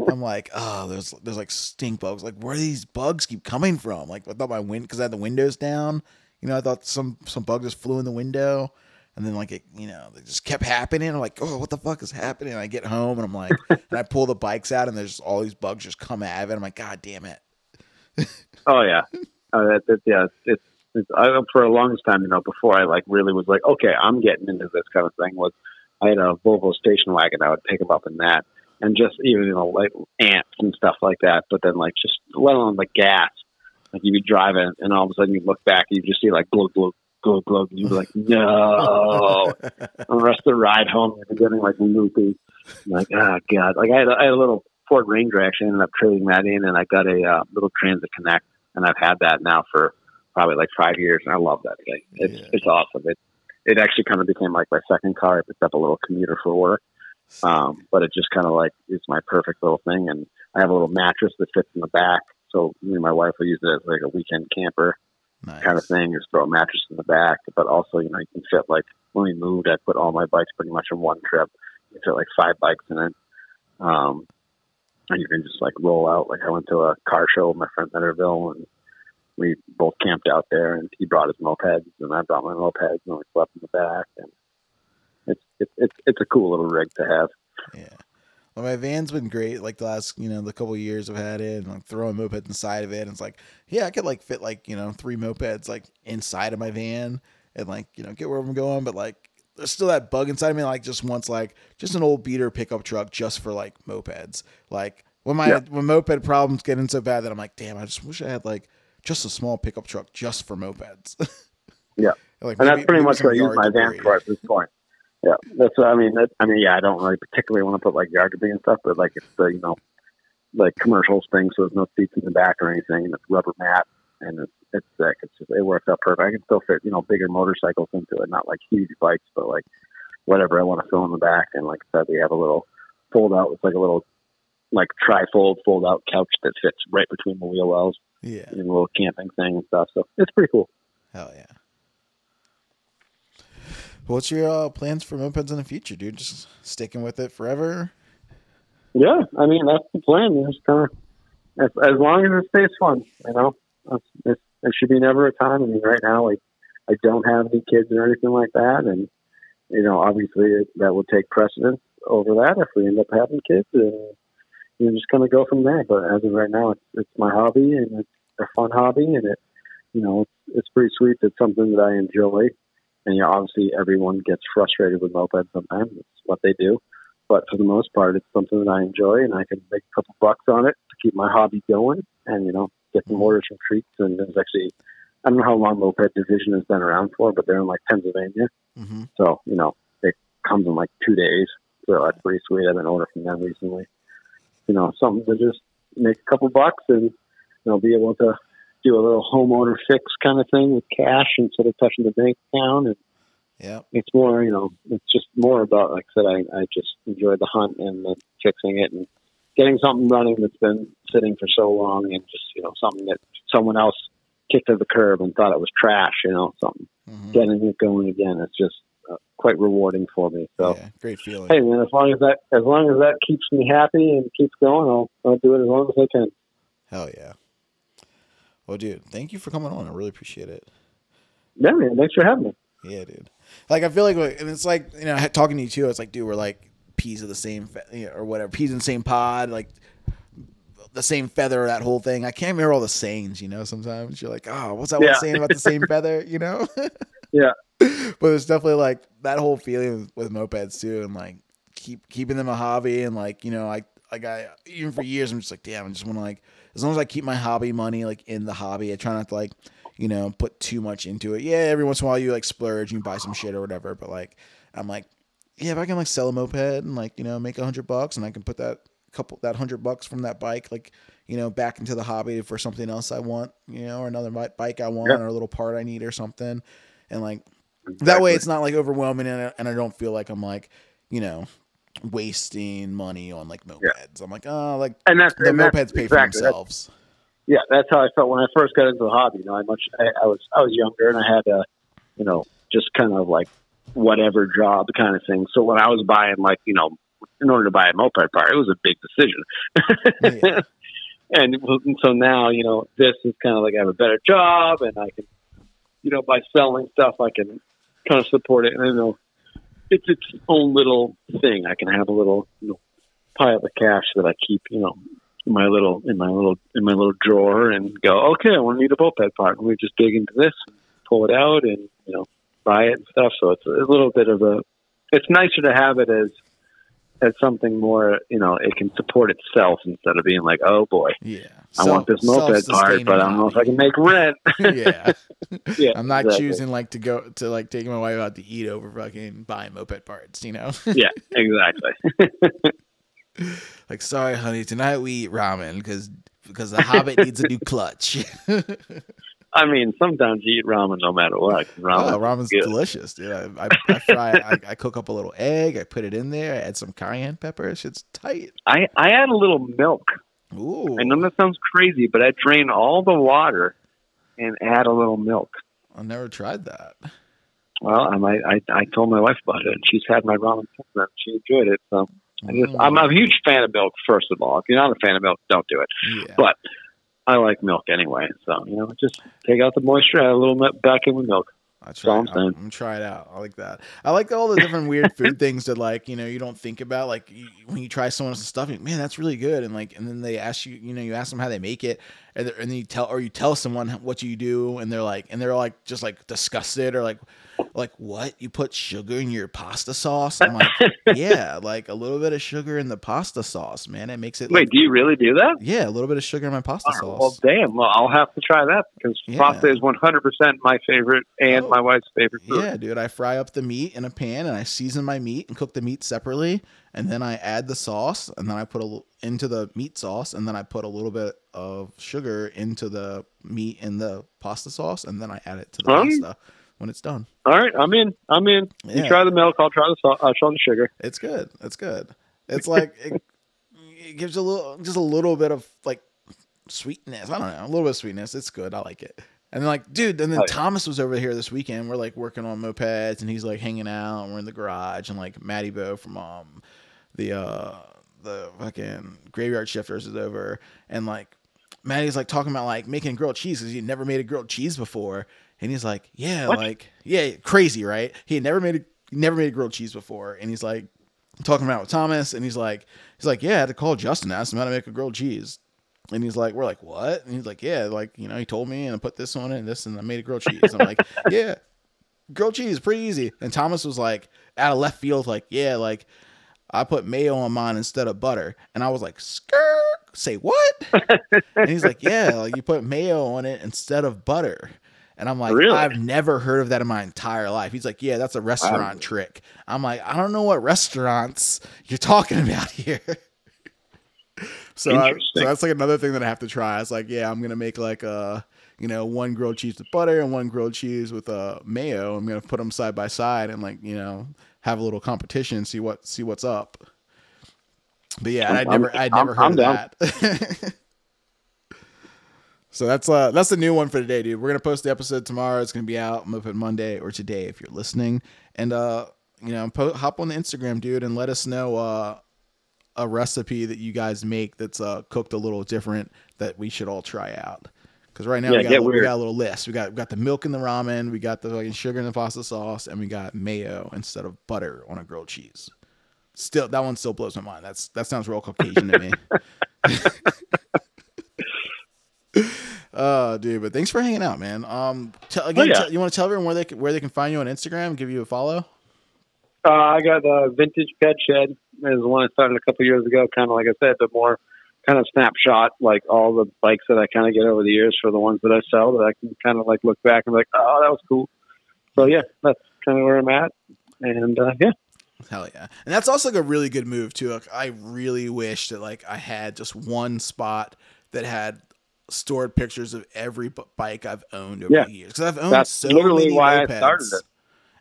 I'm like, oh, there's there's like stink bugs. Like where do these bugs keep coming from? Like I thought my wind because I had the windows down. You know, I thought some some bug just flew in the window, and then like it, you know, they just kept happening. I'm like, oh, what the fuck is happening? And I get home and I'm like, and I pull the bikes out and there's all these bugs just come out of it. I'm like, god damn it. Oh yeah, uh, that, that, yeah. It's, it's I, for a longest time, you know, before I like really was like, okay, I'm getting into this kind of thing. Was I had a Volvo station wagon? I would pick them up in that, and just even you know like ants and stuff like that. But then like just let alone the gas, like you'd be driving, and all of a sudden you look back, and you just see like glug glug glug glug, and you'd be like, no. the rest of the ride home, you're getting like loopy. I'm like, oh god, like I had, a, I had a little Ford Ranger. I actually ended up trading that in, and I got a uh, little Transit Connect, and I've had that now for probably like five years, and I love that thing. It's Yeah. it's awesome. It it actually kind of became like my second car. I picked up a little commuter for work, um, but it just kind of like is my perfect little thing. And I have a little mattress that fits in the back, so me and my wife will use it as like a weekend camper Nice. kind of thing. Just throw a mattress in the back, but also you know you can fit like when we moved, I put all my bikes pretty much in one trip. You fit like five bikes in it. Um, and you can just like roll out. Like I went to a car show with my friend Centerville and we both camped out there and he brought his mopeds and I brought my mopeds and we slept in the back and it's it's it's, it's a cool little rig to have. Yeah. My van's been great. Like the last, you know, the couple of years I've had it, and like throwing mopeds inside of it. And it's like, yeah, I could like fit like you know three mopeds like inside of my van, and like you know get where I'm going. But like, there's still that bug inside of me. Like just wants like just an old beater pickup truck just for like mopeds. Like when my Yeah. when moped problems getting so bad that I'm like, damn, I just wish I had like just a small pickup truck just for mopeds. Yeah. like and maybe- that's pretty much what I use my van for at this point. Yeah, that's what I mean. That, I mean, yeah, I don't really particularly want to put like yard debris and stuff, but like it's the you know, like commercial thing, so there's no seats in the back or anything, and it's rubber mat, and it's it's sick. It's just it works out perfect. I can still fit you know bigger motorcycles into it, not like huge bikes, but like whatever I want to fill in the back. And like I said, we have a little fold out. It's like a little like trifold fold out couch that fits right between the wheel wells Yeah. and a little camping thing and stuff. So it's pretty cool. Hell yeah. What's your uh, plans for mopeds in the future, dude? Just sticking with it forever? Yeah, I mean that's the plan. Just kind of as, as long as it stays fun, you know. It's, there should be never a time. I mean, right now, like I don't have any kids or anything like that, and you know, obviously it, that will take precedence over that if we end up having kids, and you just kind of go from there. But as of right now, it's it's my hobby and it's a fun hobby, and it you know it's it's pretty sweet. It's something that I enjoy, and you know, obviously everyone gets frustrated with mopeds sometimes. It's what they do but for the most part, it's something that I enjoy, and I can make a couple bucks on it to keep my hobby going, and you know, get some orders from treats. And there's actually, I don't know how long Moped Division has been around for, but they're in like Pennsylvania, Mm-hmm. so you know, it comes in like two days, so that's pretty sweet. I've been ordering from them recently. You know, something to just make a couple bucks and you know be able to do a little homeowner fix kind of thing with cash instead of touching the bank account and Yeah. it's more, you know, it's just more about, like I said, I, I just enjoy the hunt and the fixing it and getting something running that's been sitting for so long and just, you know, something that someone else kicked to the curb and thought it was trash, you know, something, hmm getting it going again. It's just uh, quite rewarding for me. So, yeah. Great feeling. hey man, as long as that, as long as that keeps me happy and keeps going, I'll, I'll do it as long as I can. Hell yeah. Well, dude, thank you for coming on. I really appreciate it. Yeah, man. Thanks for having me. Yeah, dude. Like I feel like, and it's like you know, talking to you too. It's like, dude, we're like peas of the same, you know, or whatever, peas in the same pod, like the same feather. That whole thing. I can't remember all the sayings. You know, sometimes you're like, oh, what's that one saying about the same feather? You know. Yeah. But it's definitely like that whole feeling with mopeds too, and like keep keeping them a hobby, and like you know, I like I even for years I'm just like, damn, I just want to like as long as I keep my hobby money like in the hobby, I try not to like you know put too much into it. Yeah, every once in a while you like splurge, and you buy some shit or whatever, but like I'm like, yeah, if I can like sell a moped and like you know make a hundred bucks, and I can put that couple that hundred bucks from that bike like you know back into the hobby for something else I want, you know, or another bike I want, Yeah. or a little part I need or something, and like that way it's not like overwhelming and I, and I don't feel like I'm like you know wasting money on like mopeds. I'm like oh like and that's the and that's mopeds pay exactly, for that's- themselves. yeah, that's how I felt when I first got into the hobby. You know, I much I, I was I was younger and I had a, you know, just kind of like whatever job kind of thing. So when I was buying like you know, in order to buy a moped part, it was a big decision. Yeah. and and so now you know this is kind of like I have a better job and I can, you know, by selling stuff I can kind of support it. And I know it's its own little thing. I can have a little you know pile of cash that I keep you know in my little in my little in my little drawer and go, okay, I want to need a moped part. And we just dig into this, pull it out, and you know buy it and stuff. So it's a little bit of a. It's nicer to have it as as something more. You know, it can support itself instead of being like, oh boy, Yeah, I want this moped part, but I don't know if I can make rent. yeah, yeah, I'm not exactly. choosing like to go to like taking my wife out to eat over fucking buying moped parts. You know, Yeah, exactly. like sorry, honey, tonight we eat ramen because because the Hobbit needs a new clutch. I mean, sometimes you eat ramen no matter what. Ramen, oh, ramen's good. delicious, dude. I, I, I fry, I, I cook up a little egg, I put it in there, I add some cayenne pepper. Shit's tight. I I add a little milk. Ooh, I know that sounds crazy, but I drain all the water and add a little milk. I never tried that. Well, I might. I, I told my wife about it, and she's had my ramen then. She enjoyed it. So I just, I'm a mm. huge fan of milk. First of all, if you're not a fan of milk, don't do it. Yeah. But I like milk anyway. So you know, just take out the moisture, add a little bit back in with milk. I try. I'm I'm. I'm try it out. I like that. I like all the different weird food things that like you know you don't think about. Like you, when you try someone else's stuff, man, that's really good. And like, and then they ask you, you know, you ask them how they make it, and, and then you tell or you tell someone what you do, and they're like, and they're like just like disgusted or like, like what you put sugar in your pasta sauce? I'm like, yeah, like a little bit of sugar in the pasta sauce, man. It makes it. Wait, like, do you really do that? yeah, a little bit of sugar in my pasta sauce. Oh, well, damn. Well, I'll have to try that because Yeah. pasta is 100% my favorite and Oh. my wife's favorite food. Yeah, dude. I fry up the meat in a pan and I season my meat and cook the meat separately, and then I add the sauce, and then I put a into the meat sauce, and then I put a little bit of sugar into the meat in the pasta sauce, and then I add it to the Um, pasta when it's done. All right, I'm in. I'm in. Yeah. You try the milk, I'll try the salt. I'll try the sugar. It's good. It's good. It's like it, it gives a little, just a little bit of like sweetness. I don't know, a little bit of sweetness. It's good. I like it. And then like, dude, and then Oh, yeah. Thomas was over here this weekend. We're like working on mopeds, and he's like hanging out. And we're in the garage, and like Matty Bo from um the uh the fucking graveyard shifters is over, and like Maddie's like talking about like making grilled cheese because he never made a grilled cheese before, and he's like, yeah, What? like yeah, crazy, right? He had never made a never made a grilled cheese before, and he's like talking about with Thomas, and he's like, he's like, yeah, I had to call Justin, ask him how to make a grilled cheese. And he's like, we're like, what? And he's like, yeah, like, you know, he told me and I put this on it and this and I made a grilled cheese. I'm like, yeah, grilled cheese, pretty easy. And Thomas was like, out of left field, like, yeah, like, I put mayo on mine instead of butter. And I was like, skirt, say what? and he's like, yeah, like you put mayo on it instead of butter. And I'm like, Really? I've never heard of that in my entire life. He's like, yeah, that's a restaurant trick. I'm like, I don't know what restaurants you're talking about here. so, I, so that's like another thing that I have to try. It's like, yeah, I'm gonna make like a, you know, one grilled cheese with butter and one grilled cheese with uh, mayo. I'm gonna put them side by side and like, you know, have a little competition, see what see what's up. But yeah, I'd I'm- never, I'm- never heard I'm of down. that. So that's uh that's the new one for today, dude. We're gonna post the episode tomorrow. It's gonna be out Moped Monday or today if you're listening. And uh, you know, po- hop on the Instagram, dude, and let us know uh a recipe that you guys make that's uh cooked a little different that we should all try out. Because right now Yeah, we, got little, we got a little list. We got we got the milk in the ramen, we got the fucking sugar in the pasta sauce, and we got mayo instead of butter on a grilled cheese. Still, that one still blows my mind. That's that sounds real Caucasian to me. Oh, dude, but thanks for hanging out, man. Um, t- again, yeah. tell- you want to tell everyone where they can, where they can find you on Instagram, give you a follow? Uh, I got the vintage ped shed. Is the one I started a couple years ago. Kind of like I said, but more kind of snapshot, like all the bikes that I kind of get over the years for the ones that I sell that I can kind of like look back and be like, oh, that was cool. So yeah, that's kind of where I'm at. And uh, yeah, Hell yeah, and that's also like a really good move too. Like, I really wish that like I had just one spot that had stored pictures of every bike I've owned over Yeah. the years because I've owned That's so literally many why I mopeds, started it.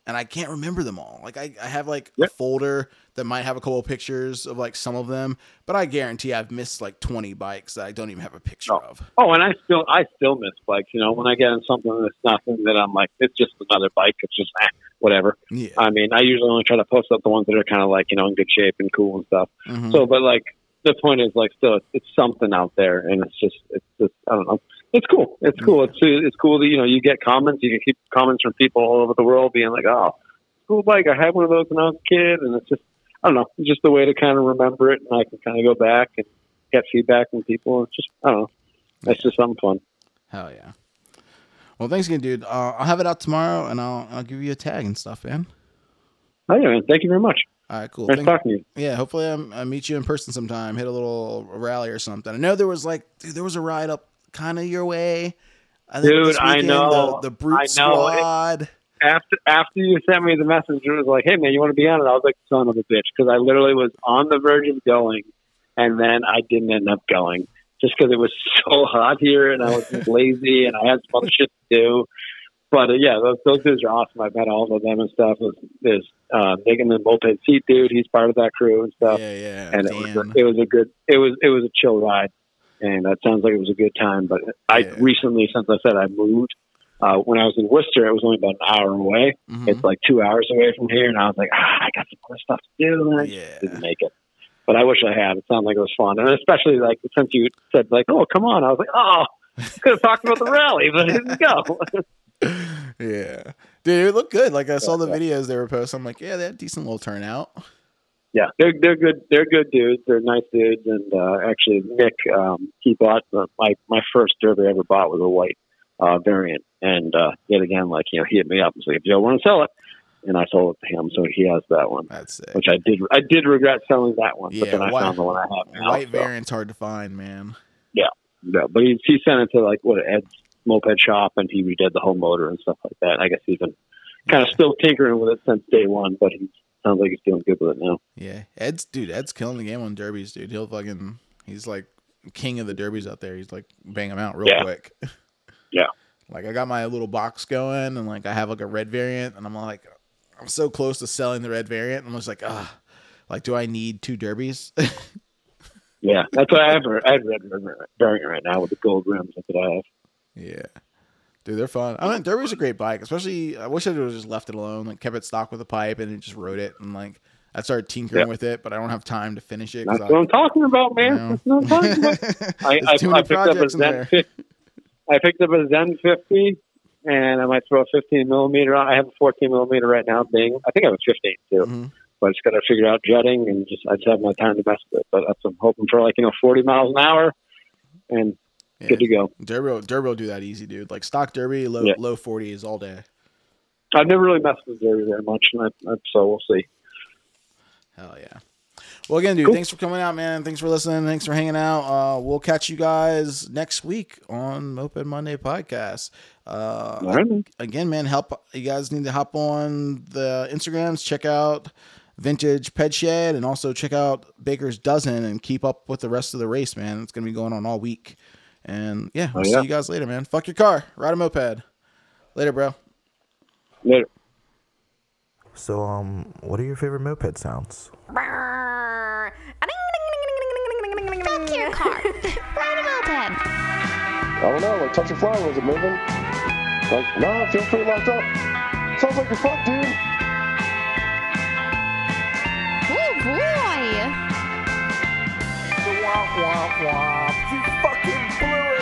and I can't remember them all. Like I, I have like a folder that might have a couple of pictures of like some of them, but I guarantee I've missed like twenty bikes that I don't even have a picture No. of. Oh, and I still I still miss bikes. You know, when I get in something that's nothing that I'm like, it's just another bike. It's just eh, whatever. Yeah. I mean, I usually only try to post up the ones that are kind of like you know in good shape and cool and stuff. Mhm. So, but like the point is, like, still, it's, it's something out there, and it's just, it's just, I don't know, it's cool. It's cool. It's it's cool that you know you get comments. You can keep comments from people all over the world being like, oh, cool bike. I had one of those when I was a kid, and it's just, I don't know, it's just a way to kind of remember it, and I can kind of go back and get feedback from people. It's just, I don't know, it's just something fun. Hell yeah. Well, thanks again, dude. Uh, I'll have it out tomorrow, and I'll I'll give you a tag and stuff, man. Oh yeah, man. Thank you very much. All right, cool. Nice Thank- talking to you. yeah, hopefully I'm, I meet you in person sometime. Hit a little rally or something. I know there was like, dude, there was a ride up kind of your way. I Dude, this I know. the, the brute I know. It- squad. after after you sent me the message, it was like, "Hey man, you want to be on it?" I was like, "Son of a bitch," because I literally was on the verge of going, and then I didn't end up going just because it was so hot here, and I was lazy, and I had some other shit to do. But uh, yeah, those those dudes are awesome. I've met all of them and stuff. There's, uh, Megan the moped seat dude. He's part of that crew and stuff. Yeah, yeah. and it was a, it was a good it was it was a chill ride, and that sounds like it was a good time. But I Yeah. recently, since I said I moved, uh, when I was in Worcester, it was only about an hour away. Mhm. It's like two hours away from here, and I was like, ah, I got some other stuff to do, and I Yeah. didn't make it. But I wish I had. It sounded like it was fun, and especially like since you said like, oh, come on, I was like, oh, could have talked about the rally, but I didn't go. yeah, dude, it looked good. Like I saw the videos they were posting. I'm like, yeah, they had a decent little turnout. yeah, they're they're good. They're good dudes. They're nice dudes, and uh, actually, Nick, um, he bought the, my my first Derbi I ever bought was a white uh, variant, and uh, yet again, like you know, he hit me up and said, "If you want to sell it," and I sold it to him, so he has that one. That's it. Which I did. I did regret selling that one, but Yeah, then I white- found the one I have now. White so, variant's hard to find, man. yeah, but he he sent it to like what Ed's moped shop, and he redid the whole motor and stuff like that. I guess he's been kind of still tinkering with it since day one, but he sounds like he's doing good with it now. Yeah, Ed's dude. Ed's killing the game on Derbis, dude. He'll fucking. He's like king of the Derbis out there. He's like bang them out real Yeah. quick. Yeah. Like I got my little box going, and like I have like a red variant, and I'm like, I'm so close to selling the red variant. I'm just like, ah, like do I need two Derbis? Yeah, that's what I have. I have red variant right now with the gold rims. That's what I have. Yeah. Dude, they're fun. I mean, Derbi's a great bike, especially. I wish I would have just left it alone, like kept it stock with a pipe, and just rode it, and like I started tinkering Yeah. with it, but I don't have time to finish it. That's what I'm talking about, man. That's what I'm talking about. I, I, I picked up a Zen 50. I picked up a Zen 50, and I might throw a 15 millimeter on. I have a 14 millimeter right now. Bing. I think I have a 15 too, Mhm. but I just got to figure out jetting and just I just have my time to mess with it. But that's I'm hoping for like you know 40 miles an hour, and Yeah. good to go. Derbi, Derbi will do that easy, dude. Like stock Derbi, low Yeah. low forties all day. I've never really messed with Derbi very much, and I, I, so we'll see. Hell yeah. Well, again, dude, Cool. thanks for coming out, man. Thanks for listening. Thanks for hanging out. Uh, we'll catch you guys next week on Moped Monday podcast. Uh, right, again, man, help you guys need to hop on the Instagrams, check out Vintage Ped Shed, and also check out Baker's Dozen and keep up with the rest of the race, man. It's gonna be going on all week. And yeah, we'll Oh, yeah. see you guys later, man. Fuck your car, ride a moped. Later, bro. Later. So, um, what are your favorite moped sounds? Fuck your car. Ride a moped. I don't know, like touch a flower, was it moving? Like, no, it feels pretty locked up. Sounds like you're fucked, dude. Oh boy. Womp womp womp. You fucking Blue